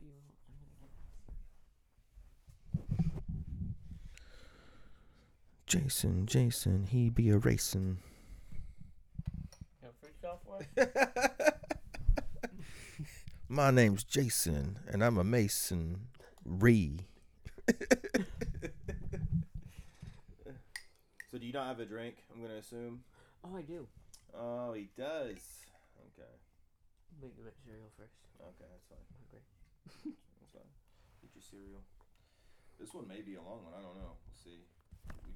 B-roll. I'm gonna get Jason, Jason, he be a racing. No first off? My name's Jason, and I'm a Mason. Ree. so do you not have a drink? I'm gonna assume. Oh, I do. Oh, he does. Okay. Wait, the want cereal first. Okay, that's fine. Okay. That's fine. Get your cereal. This one may be a long one. I don't know. We'll see. We,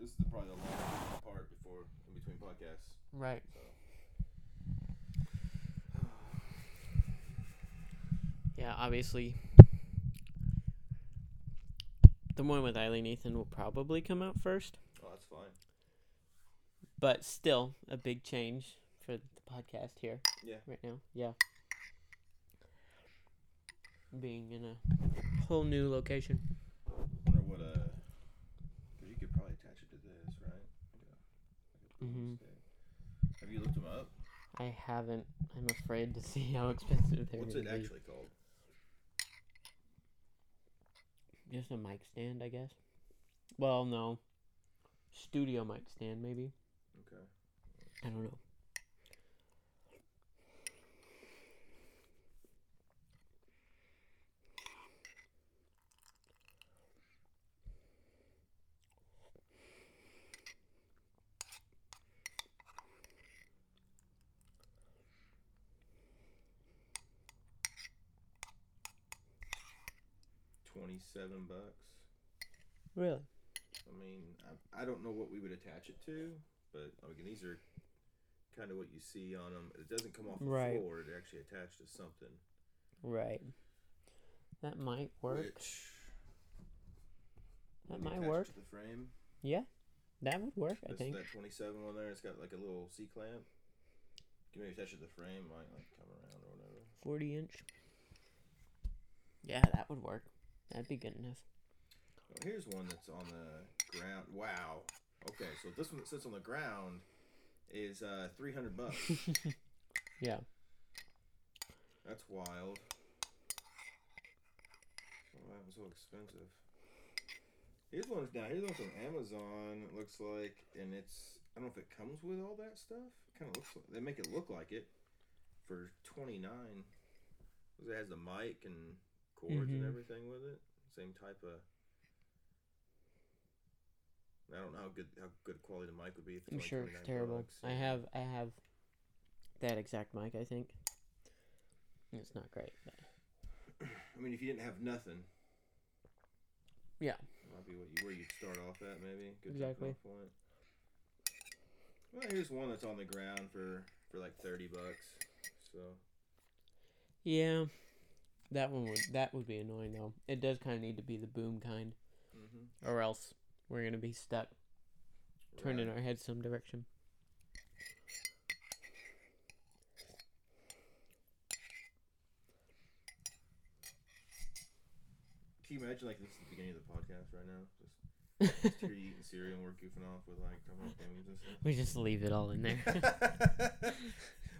this is probably the longest part before in between podcasts. Right. So. Yeah, obviously. The one with Eileen Ethan will probably come out first, Oh, that's fine. but still a big change for the podcast here Yeah. right now. Yeah. Being in a whole new location. I wonder what uh, cause you could probably attach it to this, right? Like a, like a pool Mhm. Have you looked them up? I haven't. I'm afraid to see how expensive they're What's it be. actually called? Just a mic stand, I guess. Well, no. Studio mic stand, maybe. Okay. I don't know. Twenty-seven bucks. Really? I mean, I, I don't know what we would attach it to, but again, these are kind of what you see on them. It doesn't come off the Right. floor; it actually attached to something. Right. That might work. Which That might work. To the frame. Yeah. That would work, I think. that twenty-seven one there. It's got like a little C clamp. Can maybe attach it to the frame, might like come around or whatever. 40 inch. Yeah, that would work. That'd be good enough. Oh, here's one that's on the ground. Wow. Okay, so this one that sits on the ground is uh, three hundred bucks. Yeah. That's wild. Oh, that was so expensive. Here's one now. Here's one from Amazon. It looks like, and it's I don't know if it comes with all that stuff. Kind of looks like they make it look like it for twenty nine. It has the mic and cords and Mhm. everything with it. Same type of. I don't know how good how good quality the mic would be. If it's I'm only sure it's terrible. bucks. I have I have that exact mic, I think. It's not great, but I mean, if you didn't have nothing, yeah. Might be what you, where you start off at, maybe. Good Exactly. point. Well, here's one that's on the ground for for like thirty bucks. So Yeah. That one would that would be annoying though. It does kind of need to be the boom kind mm-hmm. or else we're going to be stuck turning our heads some direction. Can you imagine like this is the beginning of the podcast right now? Just, just hear eating cereal and we're goofing off with like talking about games and We just leave it all in there.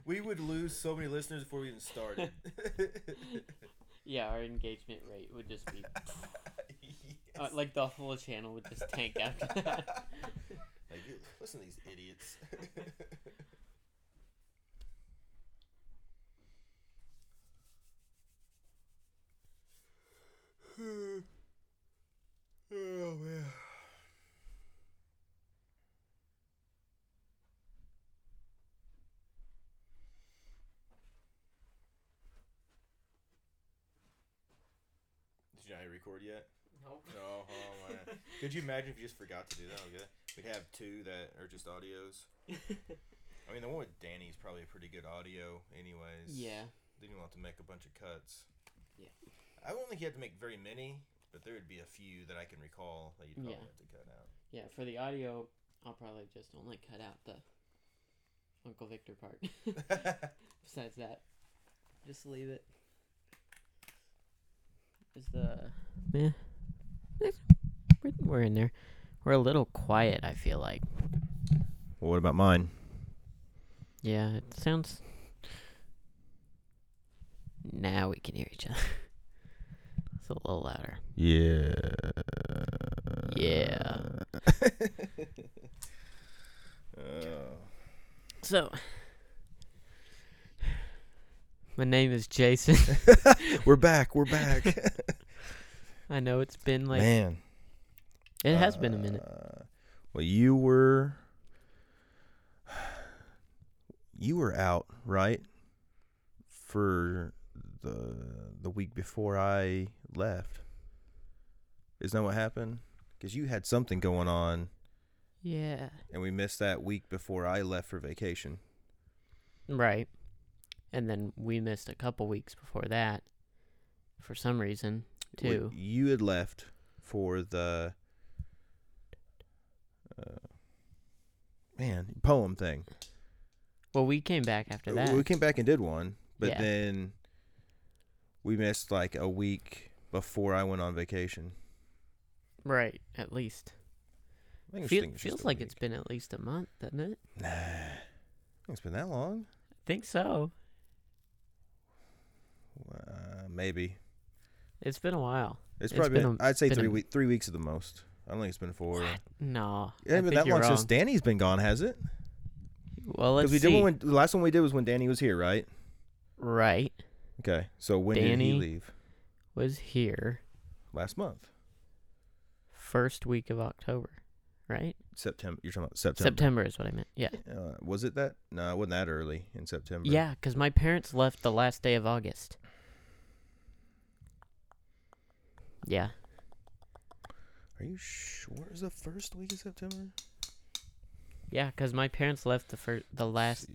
stuff. we would lose so many listeners before we even started. yeah, our engagement rate would just be uh, like the whole channel would just tank after that. Like, you- listen to these idiots. oh man. You not hit record yet? Nope. No, oh man. Could you imagine if you just forgot to do that? Okay. We'd have two that are just audios. I mean, the one with Danny's probably a pretty good audio, anyways. yeah. Then you'll have to make a bunch of cuts. Yeah. I don't think you have to make very many, but there would be a few that I can recall that you'd probably Yeah. have to cut out. Yeah, for the audio, I'll probably just only cut out the Uncle Victor part. Besides that, just leave it. Is the yeah? We're, we're in there. We're a little quiet. I feel like. well, what about mine? Yeah, it sounds. Now we can hear each other. It's a little louder. Yeah. Yeah. Oh. So, my name is Jason. we're back. We're back. I know it's been like Man. it has been a minute. Uh, Well, you were you were out, right? For the the week before I left. Isn't that what happened? Because you had something going on, Yeah. and we missed that week before I left for vacation. Right. And then we missed a couple weeks before that for some reason, too. You had left for the uh, man poem thing. Well, we came back after that. We came back and did one, but Yeah. then we missed like a week before I went on vacation. Right, at least. Feel, feels like week. it's been at least a month, doesn't it? Nah, I think it's been that long. I think so. Uh, maybe It's been a while. it's It's probably been been. a- I'd say been three a- week, three weeks at the most. I don't think it's been four. What? No. It hasn't I been that long since. Danny's been gone, has it? Well, let's we see. did when the last one we did was when Danny was here, right? right. Okay, so when did Danny- he leave? Was here Last month, first week of October, right? September. You're talking about September. September is what I meant. Yeah. Uh, was it that? No, it wasn't that early in September. Yeah, because my parents left the last day of August. Yeah. Are you sure it was the first week of September? Yeah, because my parents left the fir- the last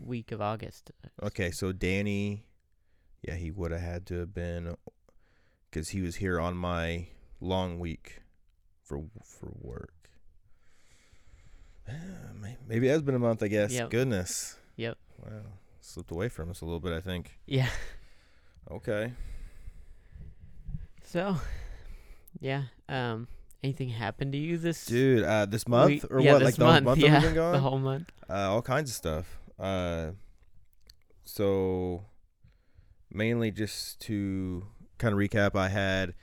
week of August. Okay, so Danny, yeah, he would have had to have been because he was here on my long week for for work. Yeah, Maybe it has been a month, I guess. Yep. Goodness. Yep. Wow, slipped away from us a little bit, I think. Yeah. Okay. So, yeah. Um, anything happened to you this Dude, uh, this month week? or yeah, what? Like the month, month yeah, been gone? the whole month. uh, all kinds of stuff. Uh, so mainly just to kind of recap, I had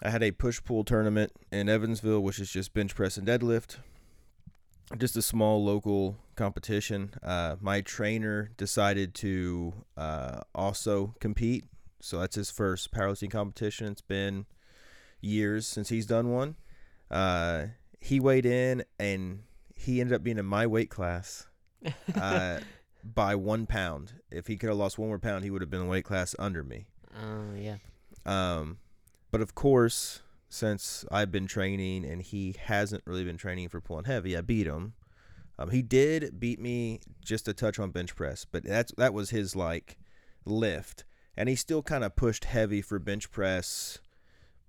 I had a push pull tournament in Evansville, which is just bench press and deadlift. Just a small local competition. Uh, my trainer decided to uh, also compete, so that's his first powerlifting competition. It's been years since he's done one. Uh, he weighed in and he ended up being in my weight class uh, by one pound. If he could have lost one more pound, he would have been in weight class under me. Oh yeah. Um, but of course, since I've been training and he hasn't really been training for pulling heavy, I beat him. Um, he did beat me just a touch on bench press, but that's that was his like lift, and he still kind of pushed heavy for bench press.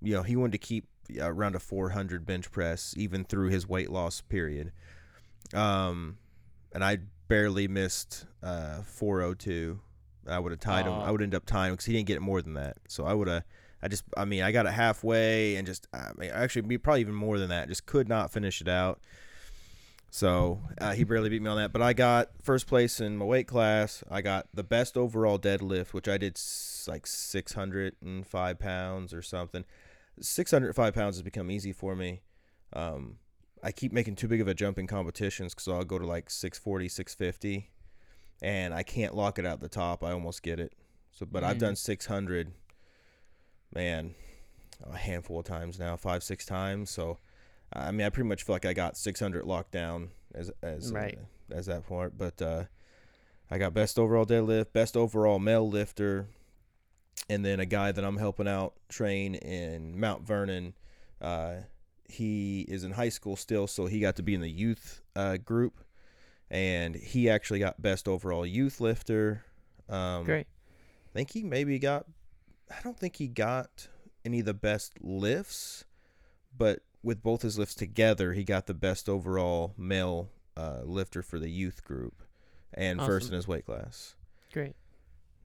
You know, he wanted to keep uh, around a 400 bench press even through his weight loss period. Um, and I barely missed uh 402. I would have tied him. I would end up tying him because he didn't get more than that. So I would have. I just. I mean, I got it halfway and just. I mean, actually, be probably even more than that. Just could not finish it out. So uh, he barely beat me on that. But I got first place in my weight class. I got the best overall deadlift, which I did s- like 605 pounds or something. 605 pounds has become easy for me. Um, I keep making too big of a jump in competitions because I'll go to like 640, 650, and I can't lock it out the top. I almost get it. So, but I've Mm. done 600, man, a handful of times now, five, six times. So, I mean, I pretty much feel like I got 600 locked down as as Right. uh, as that part. But uh, I got best overall deadlift, best overall male lifter, and then a guy that I'm helping out train in Mount Vernon. Uh, he is in high school still, so he got to be in the youth uh, group, and he actually got best overall youth lifter. Um, Great. I think he maybe got. I don't think he got any of the best lifts, but with both his lifts together, he got the best overall male uh, lifter for the youth group, and first in his weight class. Great.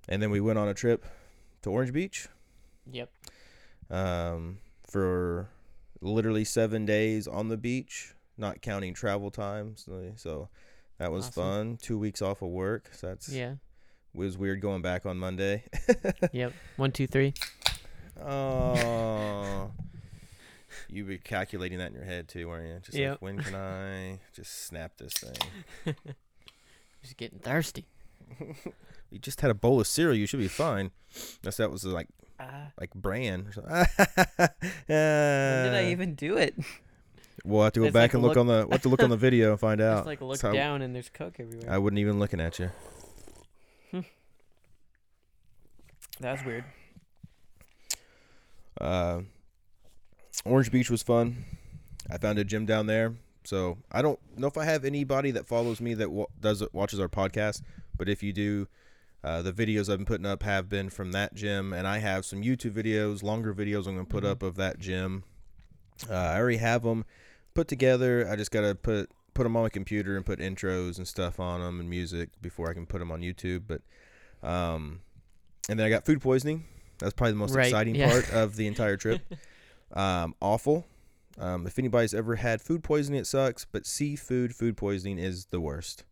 And then we went on a trip to Orange Beach Yep. um, for literally seven days on the beach, not counting travel times. So- So that was Awesome. fun. Two weeks off of work. So that's Yeah. It was weird going back on Monday. Yep. One, two, three. Oh. You be calculating that in your head too, weren't you? Just Yep. like when can I just snap this thing? Just getting thirsty. You just had a bowl of cereal. You should be fine. Unless that was like Uh, like bran. Something. when did I even do it? We'll have to go back like and look, look- on the we'll have to look on the video and find out. Just like look So- down and there's Coke everywhere. I wasn't even looking at you. that was weird. Uh, Orange Beach was fun. I found a gym down there. So I don't know if I have anybody that follows me that wa- does watches our podcast, but if you do, uh, the videos I've been putting up have been from that gym, and I have some YouTube videos, longer videos I'm gonna put Mhm. up of that gym. Uh, I already have them put together. I just gotta put put them on my computer and put intros and stuff on them and music before I can put them on YouTube. But um, and then I got food poisoning. That's probably the most Right, exciting yeah. part of the entire trip. Um, awful. Um, if anybody's ever had food poisoning, it sucks. But seafood food poisoning is the worst.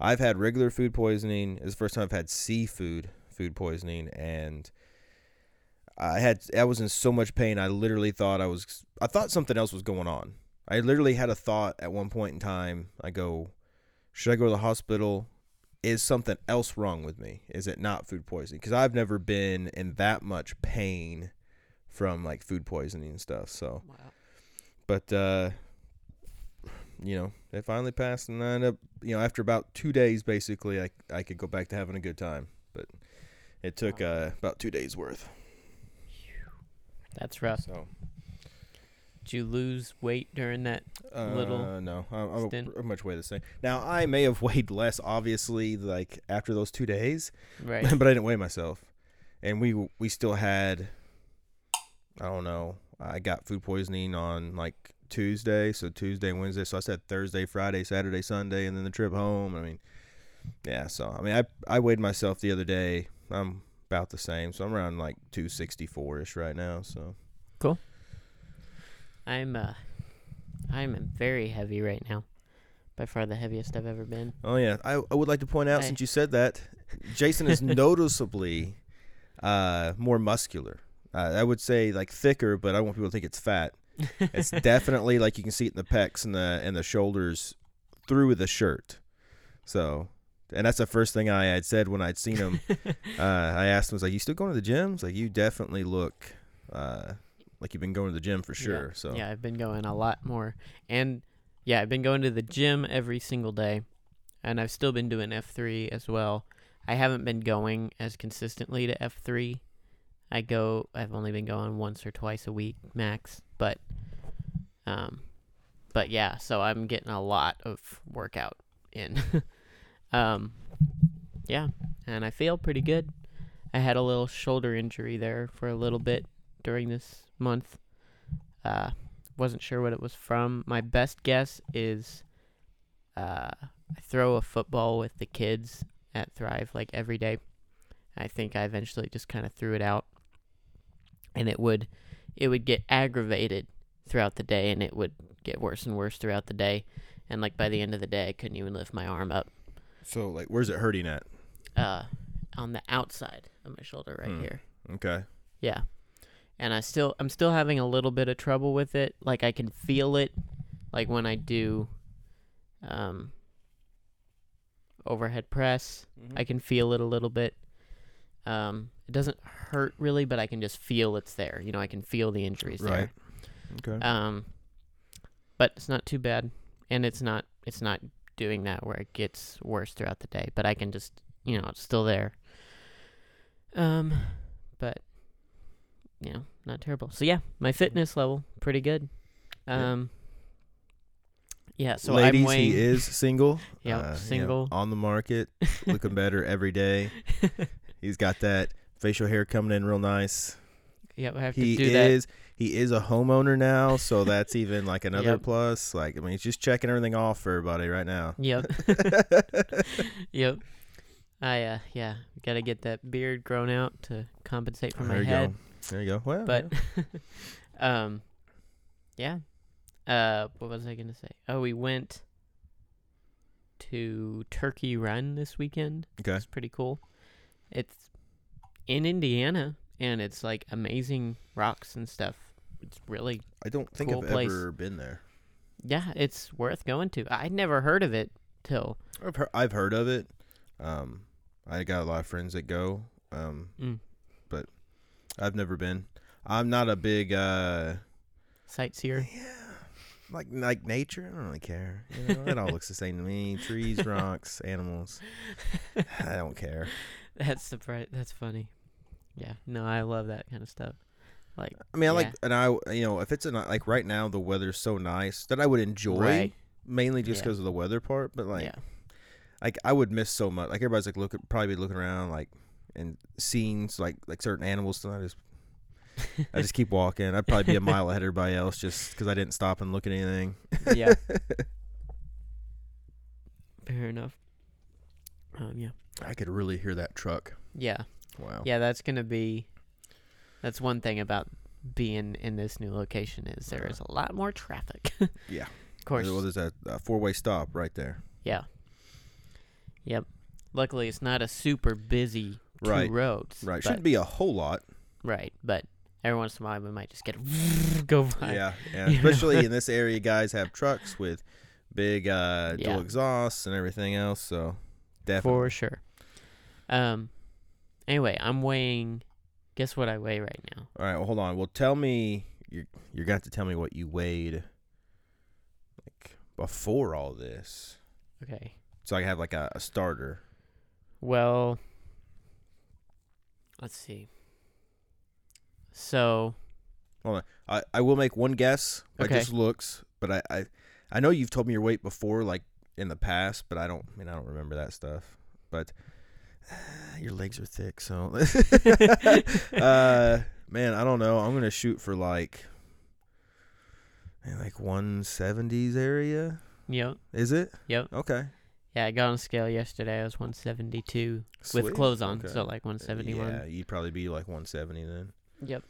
I've had regular food poisoning. It's the first time I've had seafood food poisoning, and I had I was in so much pain. I literally thought I was. I thought something else was going on. I literally had a thought at one point in time. I go, should I go to the hospital? Is something else wrong with me? Is it not food poisoning? Because I've never been in that much pain from like food poisoning and stuff. So, Wow. but uh, you know, they finally passed, and I ended up, you know, after about two days, basically, I I could go back to having a good time. But it took Wow. uh, about two days worth. That's rough. So Did you lose weight during that? uh, Little no, I'm, I'm pretty much weigh the same. Now I may have weighed less, obviously, like after those two days, Right. but I didn't weigh myself, and we we still had, I don't know, I got food poisoning on like Tuesday, so Tuesday, Wednesday, so I said Thursday, Friday, Saturday, Sunday, and then the trip home. I mean, yeah, so I mean, I I weighed myself the other day. I'm about the same, so I'm around like 264 ish right now. So cool. I'm uh, I'm very heavy right now. By far the heaviest I've ever been. Oh yeah, I, I would like to point out Hey. since you said that, Jason is noticeably uh, more muscular. Uh, I would say like thicker, but I don't want people to think it's fat. It's definitely like you can see it in the pecs and the and the shoulders through the shirt. So, and that's the first thing I had said when I'd seen him. uh, I asked him, "Was like, you still going to the gym?" Like you definitely look uh, like you've been going to the gym for Yeah. sure. So Yeah, I've been going a lot more. And yeah, I've been going to the gym every single day. And I've still been doing F3 as well. I haven't been going as consistently to F3. I go I've only been going once or twice a week max, but um but yeah, so I'm getting a lot of workout in. um yeah, and I feel pretty good. I had a little shoulder injury there for a little bit during this month. Uh, wasn't sure what it was from. My best guess is uh, I throw a football with the kids at Thrive like every day. I think I eventually just kind of threw it out, and it would it would get aggravated throughout the day, and it would get worse and worse throughout the day, and like by the end of the day, I couldn't even lift my arm up. so like, where's it hurting at? Uh, on the outside of my shoulder right Hmm. here. Okay. Yeah. And I still I'm still having a little bit of trouble with it. Like I can feel it like when I do um overhead press. I can feel it a little bit. Um it doesn't hurt really, but I can just feel it's there. You know, I can feel the injuries Right. there. Okay. Um but it's not too bad and it's not it's not doing that where it gets worse throughout the day, but I can just, you know, it's still there. Um but you know, not terrible. So yeah, my fitness level pretty good. Yeah. Um yeah, so Ladies, he is single. Yep, uh, you know, single. on the market, looking better every day. He's got that facial hair coming in real nice. Yep, I have He to do that. is he is a homeowner now, so that's even like another Yep. plus. Like I mean, he's just checking everything off for everybody right now. Yep. yep. I uh yeah, got to get that beard grown out to compensate for there my you head. go. There you go. Well, But um yeah. Uh what was I going to say? Oh, we went to Turkey Run this weekend. okay. It's pretty cool. It's in Indiana and it's like amazing rocks and stuff. It's really I don't think Cool I've place. ever been there. yeah, it's worth going to. I'd never heard of it till I've heard, I've heard of it. Um, I got a lot of friends that go. Um, Mm. but I've never been. I'm not a big uh, sightseer. yeah, like like nature. I don't really care. You know, it all looks the same to me. Trees, rocks, animals. I don't care. That's the surpri- That's funny. Yeah, no, I love that kind of stuff. Like, I mean, I Yeah. like, and I, you know, if it's a like right now, the weather's so nice that I would enjoy right? mainly just Yeah. because of the weather part. But like, yeah, like I would miss so much. Like everybody's like looking, probably be looking around like and scenes like like certain animals. And I just, I just keep walking. I'd probably be a mile ahead of everybody else just because I didn't stop and look at anything. yeah. Fair enough. Um, yeah, I could really hear that truck. yeah, Wow. yeah. That's gonna be. That's one thing about being in this new location is there is a lot more traffic. Yeah. of course. Well, there's a, a four way stop right there. Yeah. Yep. Luckily, it's not a super busy two Right. roads. Right. Shouldn't be a whole lot. right, but every once in a while we might just get go by. Yeah. Yeah. You know? Especially in this area, guys have trucks with big uh, dual exhausts and everything else. So definitely. for sure. Um. Anyway, I'm weighing. Guess what I weigh right now? All right, well, hold on. Well, tell me you're you're gonna have to tell me what you weighed like before all this, Okay. so I have like a, a starter. Well, let's see. So Hold on. I, I will make one guess by Okay. just looks, but I, I I know you've told me your weight before, like in the past, but I don't. I mean, I don't remember that stuff. But your legs are thick, so uh, man, I don't know. I'm gonna shoot for like. man, Like 170s area, yep, is it? yep. Okay. Yeah, I got on a scale yesterday. I was 172 with clothes on, Okay. so like 171. Yeah, you'd probably be like 170 then. Yep.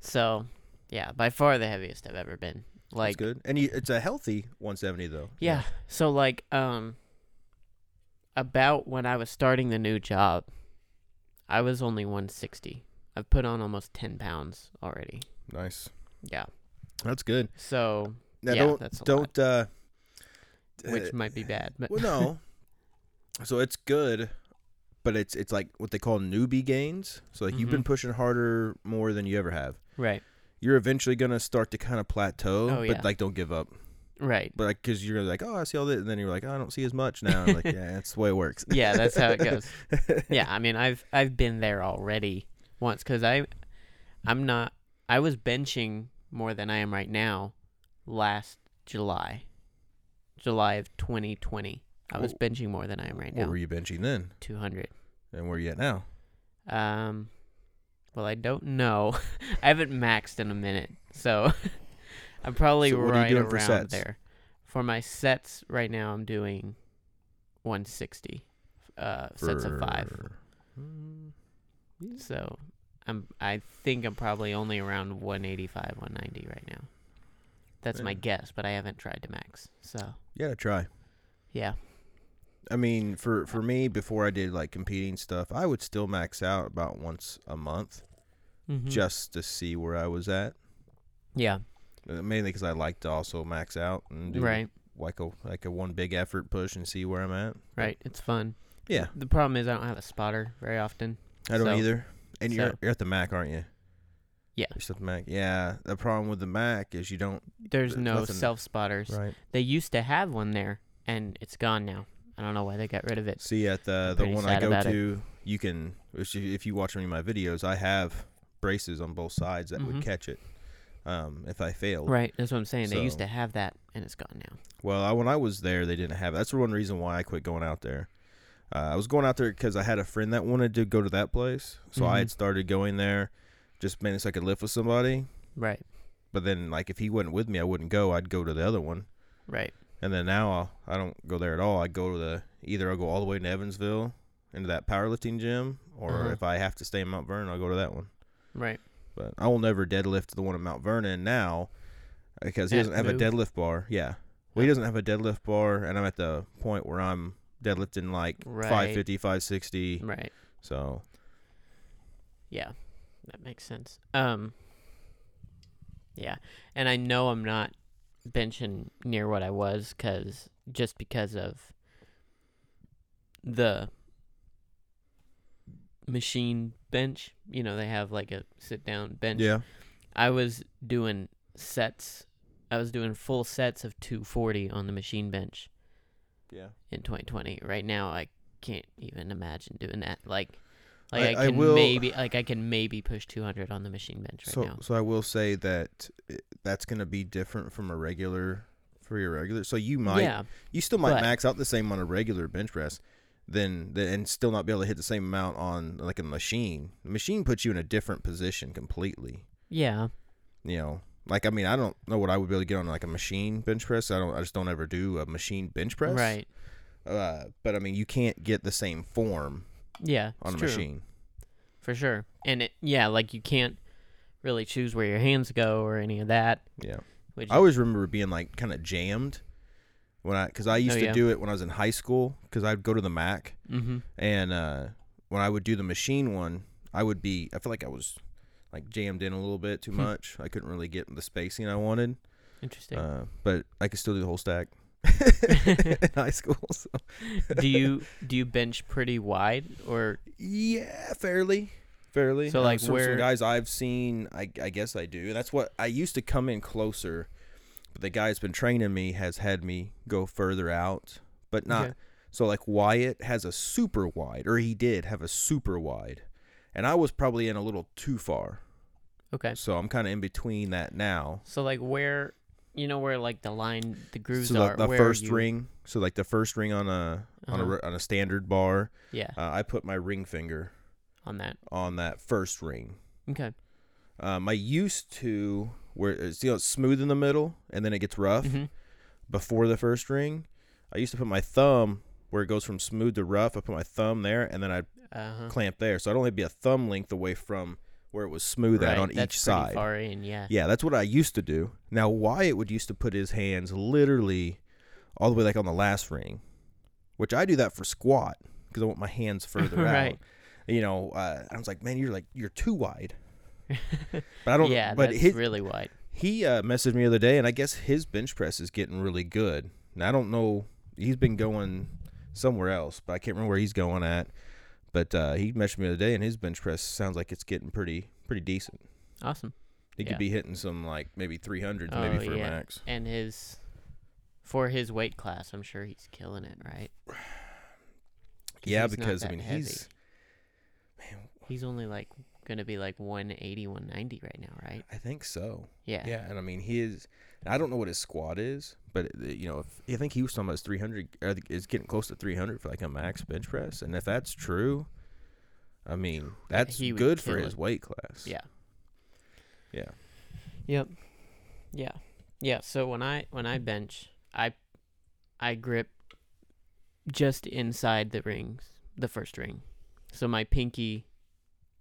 So, yeah, by far the heaviest I've ever been. That's Like, good. And you, it's a healthy 170 though. yeah. So like, um, about when I was starting the new job, I was only 160. I've put on almost 10 pounds already. Nice. Yeah. That's good. So, Now yeah, don't that's a lot, don't uh which uh, might be bad, but well no. so it's good, but it's it's like what they call newbie gains. So like you've been pushing harder more than you ever have. right, You're eventually gonna start to kind of plateau, Oh, but yeah. like don't give up. Right. But like because you're like oh I see all this, and then you're like oh, I don't see as much now. Like yeah, that's the way it works. Yeah, that's how it goes. yeah, I mean, I've I've been there already once because I, I'm not. I was benching more than I am right now, last July, July of 2020. I was benching more than I am right now. What were you benching then? 200. And where are you at now? Um, well, I don't know. I haven't maxed in a minute, so I'm probably So what are you right for around there. For my sets right now, I'm doing 160 uh, sets of five. Mm, So I'm I think I'm probably only around 185, 190 right now. That's my guess, but I haven't tried to max. So yeah, try. yeah, I mean, for for me, before I did like competing stuff, I would still max out about once a month Mhm. just to see where I was at. yeah, mainly because I like to also max out and do right, like a like a one big effort push and see where I'm at. right. It's fun. Yeah, The problem is I don't have a spotter very often. I don't So- either. And you're you're at the Mac, aren't you? Yeah. You're at the Mac. Yeah. The problem with the Mac is you don't. There's There's no self spotters. Right. They used to have one there, and it's gone now. I don't know why they got rid of it. See at the I'm the one I go about it. to, you can if you, if you watch any of my videos, I have braces on both sides that Mhm. would catch it. Um, if I failed. Right, that's what I'm saying. They used to have that, and it's gone now. Well, I, when I was there, they didn't have. That's one reason why I quit going out there. Uh, I was going out there because I had a friend that wanted to go to that place, so I had Mhm. started going there, just mainly so I could lift with somebody. Right, But then, like, if he wasn't with me, I wouldn't go. I'd go to the other one, right, and then now I'll, I don't go there at all. I go to the either I'll go all the way to Evansville into that powerlifting gym, or Uh-huh. if I have to stay in Mount Vernon, I'll go to that one. right. But I will never deadlift the one in Mount Vernon now because he doesn't have a deadlift bar. Yeah. Well, he doesn't have a deadlift bar, and I'm at the point where I'm deadlifting like Right. 550, 560. Right. So, Yeah. That makes sense. Um. Yeah, and I know I'm not benching near what I was, cause just because of the machine bench. You know, they have like a sit down bench. Yeah. I was doing sets. I was doing full sets of 240 on the machine bench Yeah. in 2020. Right now, I can't even imagine doing that. Like, like I- I, I can will- maybe like I can maybe push 200 on the machine bench right So now. so I will say that eh, that's going to be different from a regular for your regular. So you might yeah, you still might but- max out the same on a regular bench press then then and still not be able to hit the same amount on like a machine. The machine puts you in a different position completely. yeah, You know, like I mean, I don't know what I would be able to get on like a machine bench press. I don't. I just don't ever do a machine bench press. right. Uh, but I mean, you can't get the same form Yeah, on a true machine. for sure. And it, yeah, like you can't really choose where your hands go or any of that. Yeah. Which I always remember being like kind of jammed when I because I used Oh, to yeah. do it when I was in high school because I'd go to the Mac mm-hmm. and uh, when I would do the machine one, I would be I feel like I was like jammed in a little bit too Hmm. much. I couldn't really get the spacing I wanted, Interesting. uh, but I could still do the whole stack in high school. So. do you do you bench pretty wide or Yeah, fairly. Fairly. So, like, some, some where- guys I've seen, I, I guess I do. That's what I used to come in closer, but the guy that's been training me has had me go further out, but not. Okay. So like Wyatt has a super wide, or he did have a super wide, and I was probably in a little too far. okay? So I'm kind of in between that now. So like where you know where like the line the grooves so the, are the where first you, ring, so like the first ring on a on a Uh-huh. r- on a standard bar, yeah uh, I put my ring finger on that on that first ring. okay Um, I used to where it's you know it's smooth in the middle and then it gets rough hmm before the first ring. I used to put my thumb where it goes from smooth to rough. I put my thumb there and then I'd uh-huh. clamp there, so I'd only be a thumb length away from where it was smooth at on each side. far in yeah Yeah, that's what I used to do. Now Wyatt would used to put his hands literally all the way like on the last ring, which I do that for squat because I want my hands further Right. out. You know, uh, I was like, man, you're like you're too wide. But I don't. yeah but that's his, really wide he uh, messaged me the other day, and I guess his bench press is getting really good. And I don't know, he's been going somewhere else, but I can't remember where he's going at. But uh, he messaged me the other day, and his bench press sounds like it's getting pretty pretty decent. awesome He Yeah. could be hitting some like maybe 300s Oh, maybe for yeah. a max. and his for his weight class I'm sure he's killing it right? Yeah, because I mean heavy. he's man, he's only like gonna be like 180 190 right now right I think so. yeah Yeah, and I mean he is. I don't know what his squat is, but uh, you know, if I think he was talking about his 300, Is getting close to 300 for like a max bench press, and if that's true, I mean that's good for his it. weight class. yeah yeah. Yep. Yeah. Yeah. So when I when I bench, I I grip just inside the rings, the first ring. So my pinky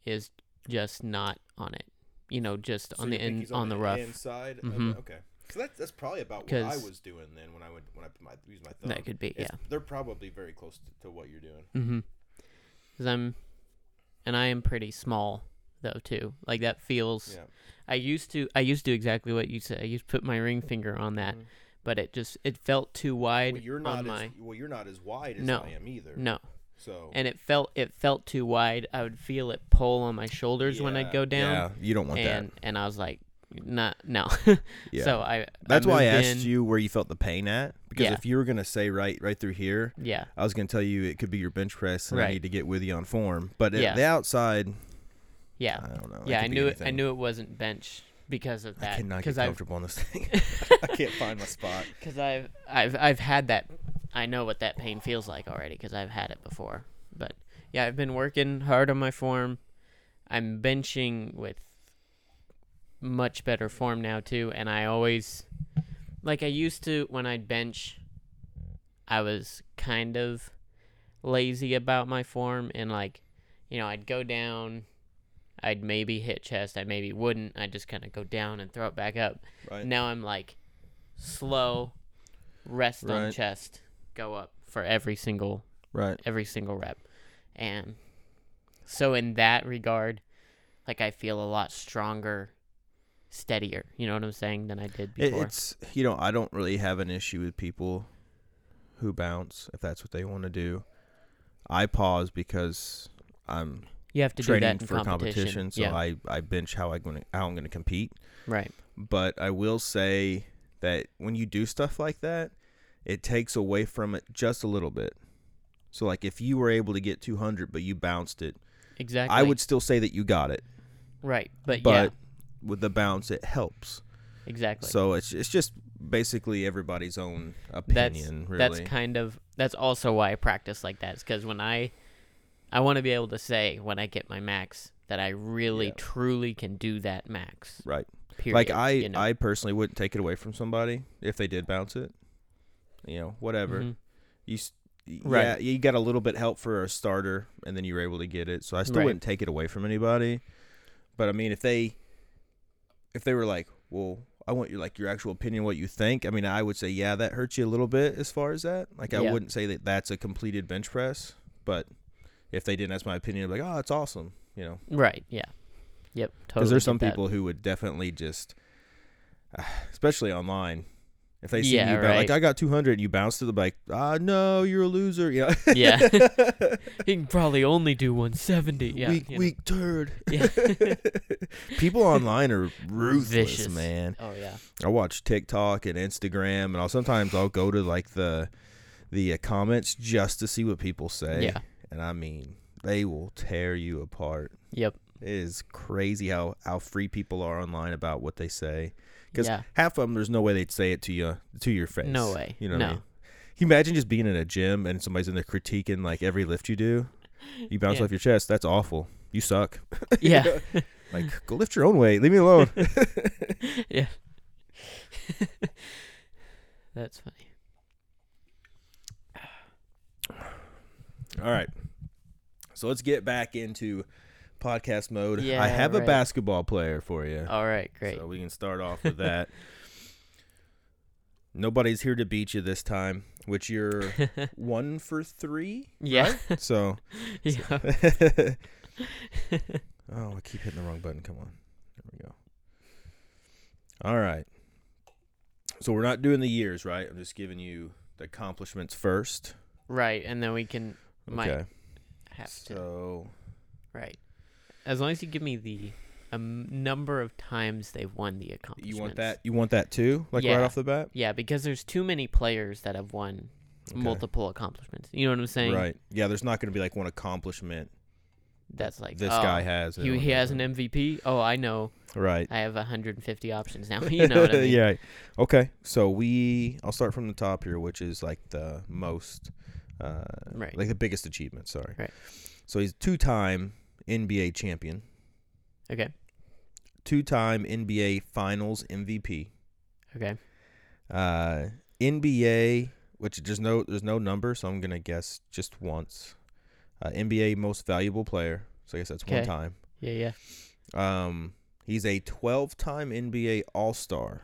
is just not on it. You know, just on the in, on, the rough. inside. Mhm. okay, so that's that's probably about what I was doing then when I would when I put my use my thumb. That could be, yeah. They're probably very close to, to what you're doing. Mm-hmm. Cause I'm, and I am pretty small though too. Like that feels. Yeah. I used to. I used to do exactly what you said. I used to put my ring finger on that, Mhm. but it just it felt too wide Well, you're not on as my. well. You're not as wide as No. I am either. No. So and it felt it felt too wide. I would feel it pull on my shoulders when I'd go down, Yeah, you don't want that. and and I was like, not no. Yeah. So I That's why I asked in- you where you felt the pain at because Yeah. if you were gonna say right right through here, Yeah, I was gonna tell you it could be your bench press and I need to get with you on form. But Yeah. the outside, yeah, I don't know. Yeah. I knew it. I knew it wasn't bench because of I that. cannot get Because I've comfortable on this thing. I can't find my spot. because I've I've I've had that. I know what that pain feels like already because I've had it before. But yeah, I've been working hard on my form. I'm benching with much better form now too, and I always like I used to when I'd bench. I was kind of lazy about my form and like, you know, I'd go down. I'd maybe hit chest. I maybe wouldn't. I'd just kind of go down and throw it back up. Right. Now I'm like slow, rest on chest, go up for every single Right. every single rep. And so in that regard, like I feel a lot stronger, steadier. You know what I'm saying than I did before. it's you know I don't really have an issue with people who bounce if that's what they want to do. I pause because I'm you have to do training for competition. competition, so yeah, I I bench how I going how I'm going to compete. right. But I will say that when you do stuff like that, it takes away from it just a little bit. So like if you were able to get 200 but you bounced it, Exactly. I would still say that you got it. right, but, But yeah, with the bounce it helps. exactly. So it's it's just basically everybody's own that's opinion really. that's kind of that's also why I practice like that. Is because when I I want to be able to say when I get my max that I really Yeah. truly can do that max. right. Period. like I you know? I personally wouldn't take it away from somebody if they did bounce it. You know, whatever. Mhm. You Right. yeah, you got a little bit help for a starter and then you were able to get it. So I still Right. wouldn't take it away from anybody. But I mean if they if they were like, "Well, I want your like your actual opinion what you think." I mean, I would say, "Yeah, that hurts you a little bit as far as that." Like I Yeah. wouldn't say that that's a completed bench press, but if they didn't ask my opinion, I'd be like, "Oh, it's awesome." You know. Right. Yeah. Yep. Totally. Because there's some that. people who would definitely just, especially online, if they see Yeah, you bounce, like. I got 200, and you bounce to the like, ah, no, you're a loser. You know? Yeah. He can probably only do 170. Yeah. weak, you know. weak turd. Yeah. People online are ruthless, Vicious. man. Oh yeah. I watch TikTok and Instagram, and I'll sometimes I'll go to like the the uh, comments just to see what people say. Yeah. And I mean, they will tear you apart. Yep. It is crazy how how free people are online about what they say. Because Yeah. half of them, there's no way they'd say it to you to your face. No way. You know what No. I mean? Can you imagine just being in a gym and somebody's in there critiquing like every lift you do? You bounce Yeah. off your chest. That's awful. You suck. Yeah. Like, go lift your own weight. Leave me alone. yeah. That's funny. All right. So let's get back into podcast mode. I Yeah, have a basketball player for you. All right. Great. So we can start off with that. Nobody's here to beat you this time, which you're one for three. yeah. So, yeah. oh, I keep hitting the wrong button. Come on. There we go. All right. So we're not doing the years, right? I'm just giving you the accomplishments first. Right. And then we can might Okay. have to. Right. As long as you give me the um, number of times they've won the accomplishment. you want that? You want that too? Like right off the bat? Yeah, because there's too many players that have won Okay. multiple accomplishments. You know what I'm saying? Right. Yeah, there's not going to be like one accomplishment That's like this oh, guy has. He, he has an MVP. Oh, I know. Right. I have 150 options now. You know what I mean? yeah. Okay. So we, I'll start from the top here, which is like the most, uh, Right. like the biggest achievement. Sorry. Right. So he's two-time NBA champion, Okay. two-time NBA Finals MVP, Okay. uh, NBA, which there's no there's no number, so I'm gonna guess just once. Uh, NBA Most Valuable Player. So I guess that's one time. Yeah. Yeah. Um, he's a 12-time NBA All Star.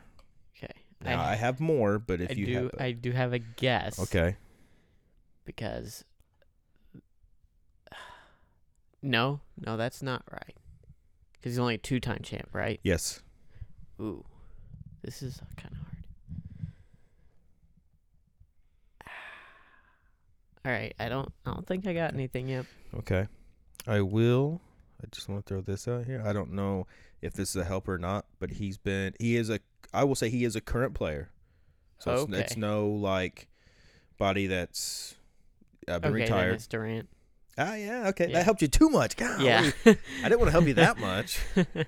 Okay. Now I, have more, but if I you do. have, I do have a guess. okay, Because. No, no, that's not right. Because he's only a two-time champ, right? yes, Ooh, this is kind of hard. All right, I don't. I don't think I got anything yet. okay, I will. I just want to throw this out here. I don't know if this is a help or not, but he's been. He is a. I will say he is a current player. So it's, it's no like body that's uh, been okay, then retired. it's Durant. Ah, yeah, okay, Yeah. that helped you too much. God, Yeah. I didn't want to help you that much.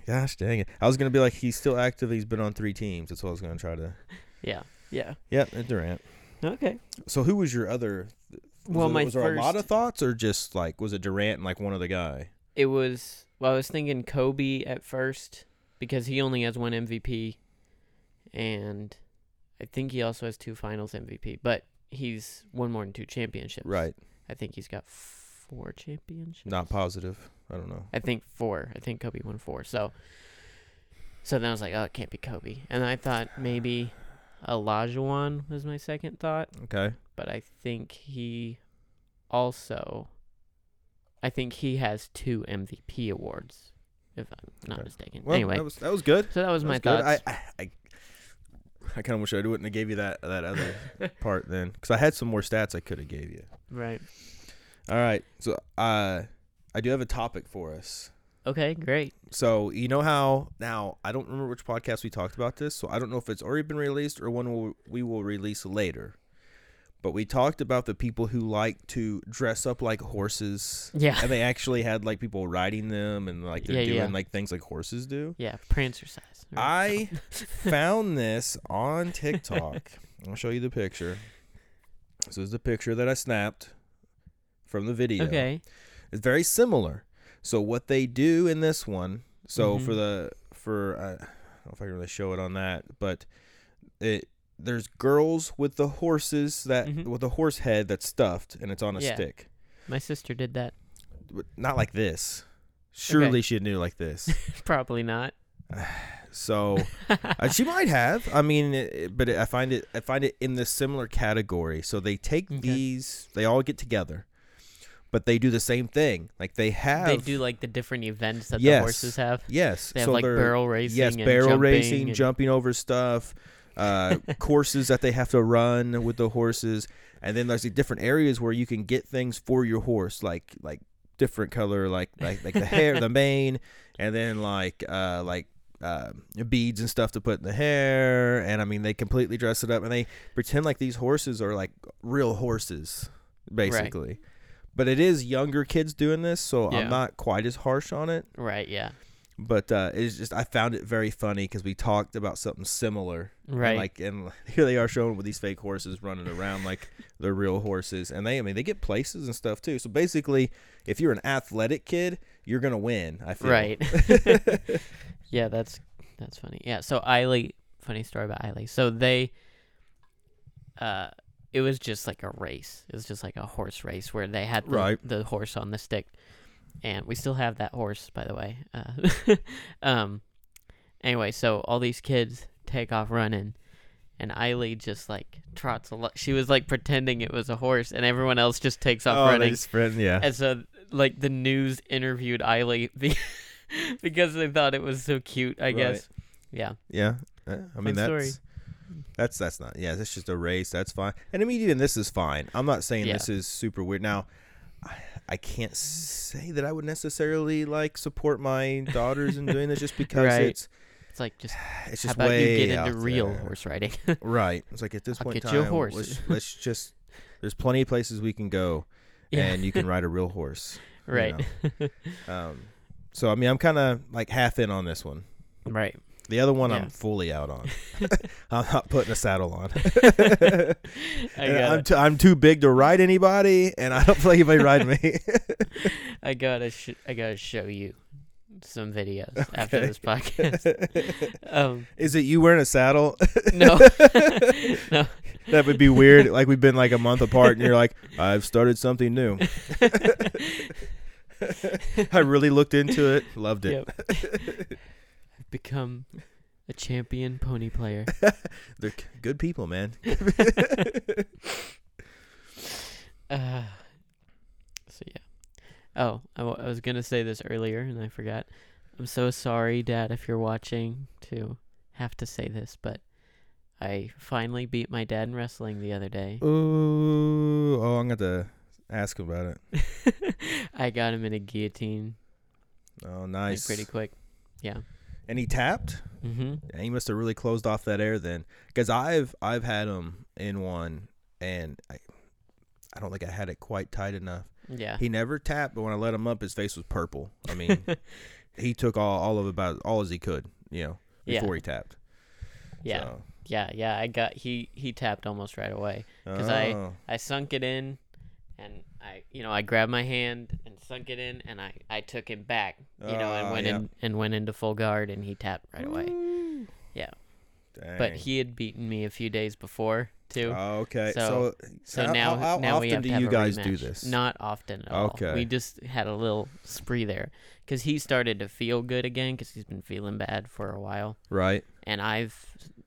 Gosh dang it! I was gonna be like, he's still active. He's been on three teams. That's what I was gonna try to. yeah. Yeah. Yep, and Durant. Okay. So who was your other? Was Well, there, my was there a lot of thoughts, or just like was it Durant and like one other guy? It was. Well, I was thinking Kobe at first because he only has one MVP, and I think he also has two Finals MVP. But he's won more than two championships. Right. I think he's got four championships. Not positive. I don't know. I think four. I think Kobe won four. So, so then I was like, oh, it can't be Kobe. And I thought maybe Olajuwon was my second thought, Okay. but I think he also, I think he has two MVP awards. if I'm not Okay. mistaken. Well, anyway, that was that was good. so that was That my was good. thoughts. I I, I, I kind of wish I wouldn't have gave you that that other part then, because I had some more stats I could have gave you. right. All right, so uh, I do have a topic for us. Okay, great. So you know how now I don't remember which podcast we talked about this, so I don't know if it's already been released or one will, we will release later. But we talked about the people who like to dress up like horses, Yeah. and they actually had like people riding them, and like they're Yeah, doing yeah. like things like horses do. Yeah, Prancercise. I found this on TikTok. I'll show you the picture. This is the picture that I snapped from the video. Okay. It's very similar. So what they do in this one, so Mhm. for the for uh, I don't know if I can really show it on that, but it there's girls with the horses that Mhm. with a horse head that's stuffed and it's on a Yeah. stick. My sister did that. But Not like this. Surely she knew like this. Probably not. So uh, she might have. I mean, it, it- but I find it I find it in the similar category. So they take Okay. these, they all get together, but they do the same thing. Like they have they do like the different events that Yes. the horses have. yes, They have so like barrel racing. yes, and barrel jumping racing, and- jumping over stuff, uh, courses that they have to run with the horses, and then there's like, different areas where you can get things for your horse, like like different color, like like like the hair, the mane, and then like uh like. Uh, beads and stuff to put in the hair, and I mean they completely dress it up, and they pretend like these horses are like real horses, basically. But it is younger kids doing this, so Yeah. I'm not quite as harsh on it Right. Yeah. but uh, it's just I found it very funny because we talked about something similar, and, Right. like and here they are showing with these fake horses running around like they're real horses, and they I mean they get places and stuff too. So basically, if you're an athletic kid, you're gonna win. I feel Right. yeah, that's that's funny. Yeah. So Eiley, funny story about Eiley. So they, uh, it was just like a race. It was just like a horse race where they had the, Right. the horse on the stick, and we still have that horse, by the way. Uh, um. Anyway, so all these kids take off running, and Eiley just like trots a lot. She was like pretending it was a horse, and everyone else just takes off oh, they running. just friend, yeah. And so, like, the news interviewed Eiley be- because they thought it was so cute, I Right. guess. Yeah. Yeah, Uh, I mean Fun that's story. That's that's not yeah. That's just a race. That's fine. And I mean even this is fine. I'm not saying Yeah. this is super weird. Now, I, I can't say that I would necessarily like support my daughters in doing this just because Right. it's It's like, just it's how just about way you get into real there. horse riding? Right. It's like at this I'll point in get you a time, horse. Let's, let's just there's plenty of places we can go, Yeah. and you can ride a real horse. you right. know. Um, so I mean, I'm kind of like half in on this one. right. The other one, Yeah. I'm fully out on. I'm not putting a saddle on. I got I'm, t- I'm too big to ride anybody, and I don't feel like anybody ride me. I gotta, sh- I gotta show you some videos after this podcast. um, Is it you wearing a saddle? no, no, that would be weird. Like we've been like a month apart, and you're like, I've started something new. I really looked into it, loved it. Yep. Become a champion pony player. They're c- good people, man. Uh, so yeah. Oh, I, w- I was gonna say this earlier and I forgot. I'm so sorry, Dad, if you're watching, to have to say this, but I finally beat my dad in wrestling the other day. Ooh, oh, I'm gonna ask about it. I got him in a guillotine, Oh, like, nice. pretty quick. Yeah. And he tapped. Mm-hmm. Yeah, he must have really closed off that air then, because I've I've had him in one, and I I don't think I had it quite tight enough. Yeah. He never tapped, but when I let him up, his face was purple. I mean, he took all all of about all as he could, you know, Yeah. before he tapped. yeah. So, Yeah. Yeah. I got he he tapped almost right away. 'Cause I- oh, I sunk it in, and I, you know, I grabbed my hand and sunk it in, and I, I took him back, you know, and Ah, went yeah. in and went into full guard, and he tapped right away. Yeah. Dang. But he had beaten me a few days before too. Oh, okay. So- So so how- now, how, how now often we have do to have you a guys do rematch. this? Not often at all. Okay. We just had a little spree there because he started to feel good again because he's been feeling bad for a while, right. and I've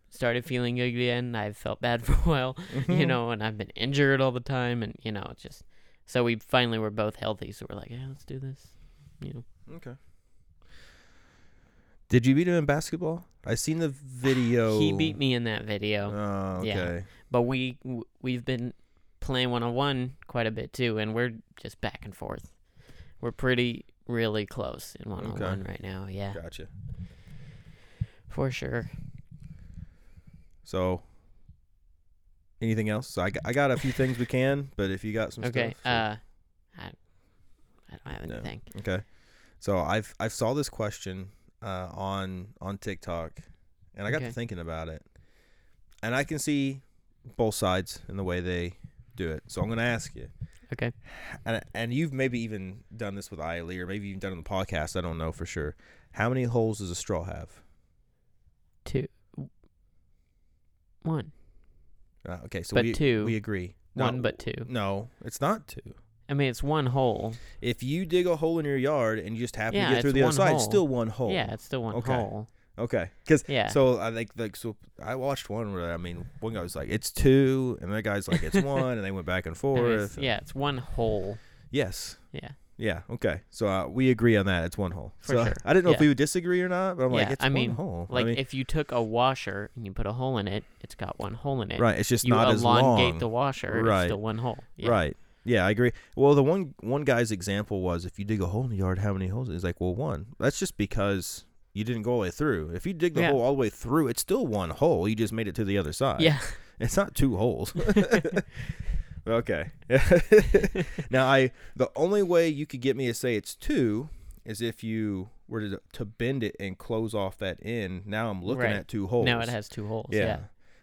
started feeling good again. I've felt bad for a while, you know, and I've been injured all the time, and you know, it's just so we finally were both healthy, so we're like, yeah, let's do this, you know. Okay. Did you beat him in basketball? I seen the video. He beat me in that video, Oh, Yeah. okay. but we we've been playing one on one quite a bit too, and we're just back and forth. We're pretty really close in one on one right now. Yeah, Gotcha. for sure. So, anything else? So I got, I got a few things we can, but if you got some Okay. stuff. Uh, I I don't have anything. No. Okay. So I've I've saw this question uh, on on TikTok, and I got Okay. to thinking about it, and I can see both sides in the way they do it. So I'm going to ask you, Okay. and and you've maybe even done this with Iley, or maybe even done it on the podcast. I don't know for sure. How many holes does a straw have? Two. One. Uh, okay, so But we two. we agree. One, but two. No, it's not two. I mean, it's one hole. If you dig a hole in your yard and you just happen Yeah, to get through the other side, it's still one hole. Yeah, it's still one Okay. hole. Okay. Because Yeah. so I like like so I watched one where I mean one guy was like it's two and the guy's like it's one and they went back and I mean, forth. it's- and- yeah, it's one hole. Yes. Yeah. Yeah. Okay. So uh, we agree on that. It's one hole. For so sure. I didn't know if we would disagree or not, but I'm like Yeah, it's I one mean, hole. Like I mean, if you took a washer and you put a hole in it, it's got one hole in it. right. It's just You not as long. elongate long. the washer, Right. it's still one hole. Yeah. Right. Yeah, I agree. Well, the one one guy's example was if you dig a hole in the yard, how many holes? He's like, well, one. That's just because you didn't go all the way through. If you dig the Yeah. hole all the way through, it's still one hole. You just made it to the other side. Yeah. It's not two holes. okay. now I the only way you could get me to say it's two is if you were to, to bend it and close off that end. Now I'm looking Right. at two holes. Now it has two holes. yeah. Yeah.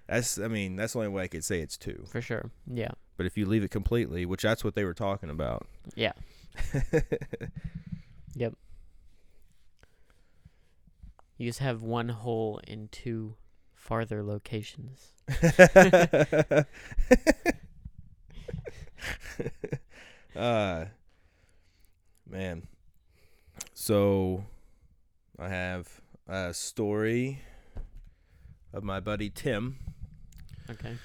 That's I mean, that's the only way I could say it's two. For sure. Yeah. But if you leave it completely, which that's what they were talking about. Yeah. Yep. You just have one hole in two farther locations. uh man. So I have a story of my buddy Tim. Okay.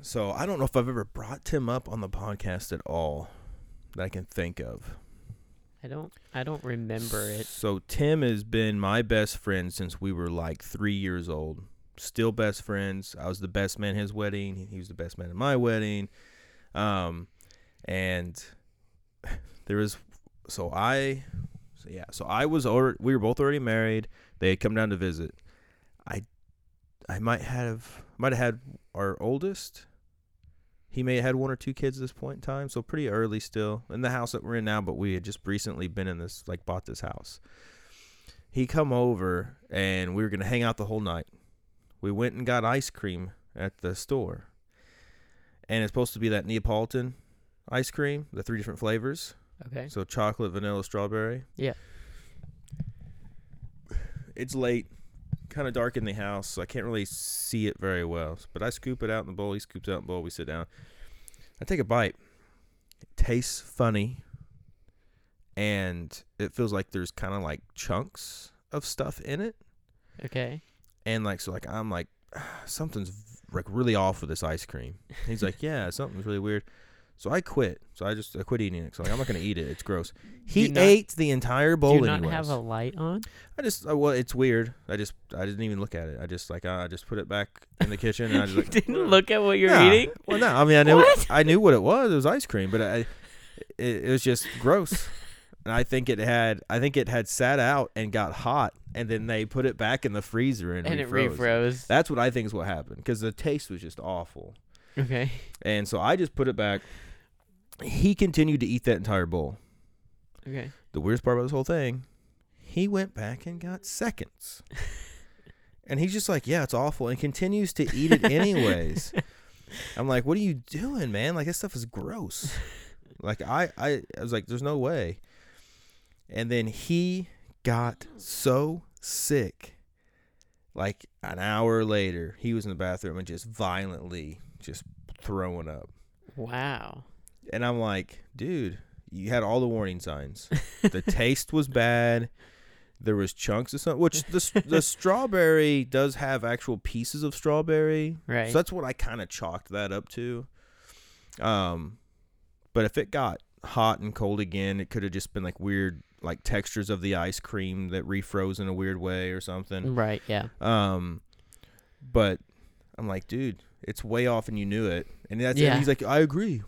So I don't know if I've ever brought Tim up on the podcast at all that I can think of. I don't I don't remember it. So Tim has been my best friend since we were like three years old. Still best friends. I was the best man at his wedding. He was the best man at my wedding. Um, and there was so I, so yeah, so I was already. We were both already married. They had come down to visit. I, I might have might have had our oldest. He may have had one or two kids at this point in time, so pretty early still in the house that we're in now. But we had just recently been in this, like, bought this house. He come over and we were gonna hang out the whole night. We went and got ice cream at the store, and it's supposed to be that Neapolitan ice cream, the three different flavors. Okay. So chocolate, vanilla, strawberry. Yeah. It's late, kind of dark in the house, so I can't really see it very well. But I scoop it out in the bowl. He scoops out in the bowl. We sit down. I take a bite. It tastes funny, and it feels like there's kind of like chunks of stuff in it, Okay. and like so, like I'm like ah, something's like really off with this ice cream. He's like, yeah, something's really weird. So I quit. So I just I quit eating it. So like, I'm not gonna eat it. It's gross. He not- ate the entire bowl. Do you not anyways. have a light on? I just uh, well, it's weird. I just I didn't even look at it. I just like I just put it back in the kitchen and I just like didn't look at what you're Nah. eating? Well, no, I mean I knew What? I knew what it was. It was ice cream, but I it, it was just gross. And I think it had I think it had sat out and got hot, and then they put it back in the freezer and, And it refroze. refroze. That's what I think is what happened because the taste was just awful. Okay. And so I just put it back. He continued to eat that entire bowl. Okay. The weirdest part about this whole thing, he went back and got seconds. and he's just like, yeah, it's awful, and continues to eat it anyways. I'm like, what are you doing, man? Like this stuff is gross. Like I, I, I was like, there's no way. And then he got so sick. Like an hour later, he was in the bathroom and just violently just throwing up. Wow. And I'm like, dude, you had all the warning signs. the taste was bad. There was chunks of something, which the the strawberry does have actual pieces of strawberry. Right. So that's what I kind of chalked that up to. Um, but if it got hot and cold again, it could have just been like weird like textures of the ice cream that refroze in a weird way or something. Right. Yeah. Um, but I'm like, dude, it's way off, and you knew it. And that's Yeah. and he's like, I agree.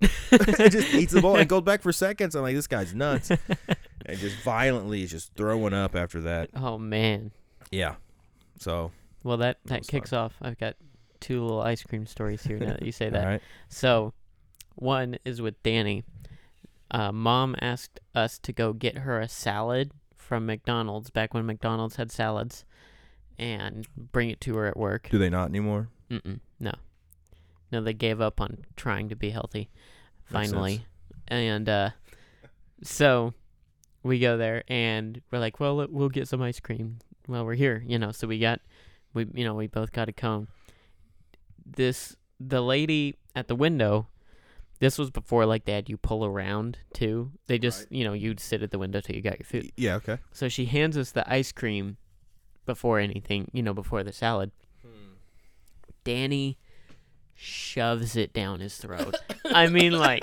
He just eats the ball and goes back for seconds. I'm like, this guy's nuts. and just violently is just throwing up after that. Oh man. Yeah. So Well, that That that kicks off. I've got two little ice cream stories here. Now that you say that. all right. So, one is with Danny. Uh, Mom asked us to go get her a salad from McDonald's back when McDonald's had salads, and bring it to her at work. Do they not anymore? Mm-mm, no, no, they gave up on trying to be healthy. Finally, and uh, so we go there and we're like, well, we'll get some ice cream while we're here, you know. So we got, we you know, we both got a cone. This the lady at the window. This was before like they had you pull around too. They just Right. you know you'd sit at the window till you got your food. Yeah. Okay. So she hands us the ice cream before anything, you know, before the salad. Hmm. Danny shoves it down his throat. I mean, like,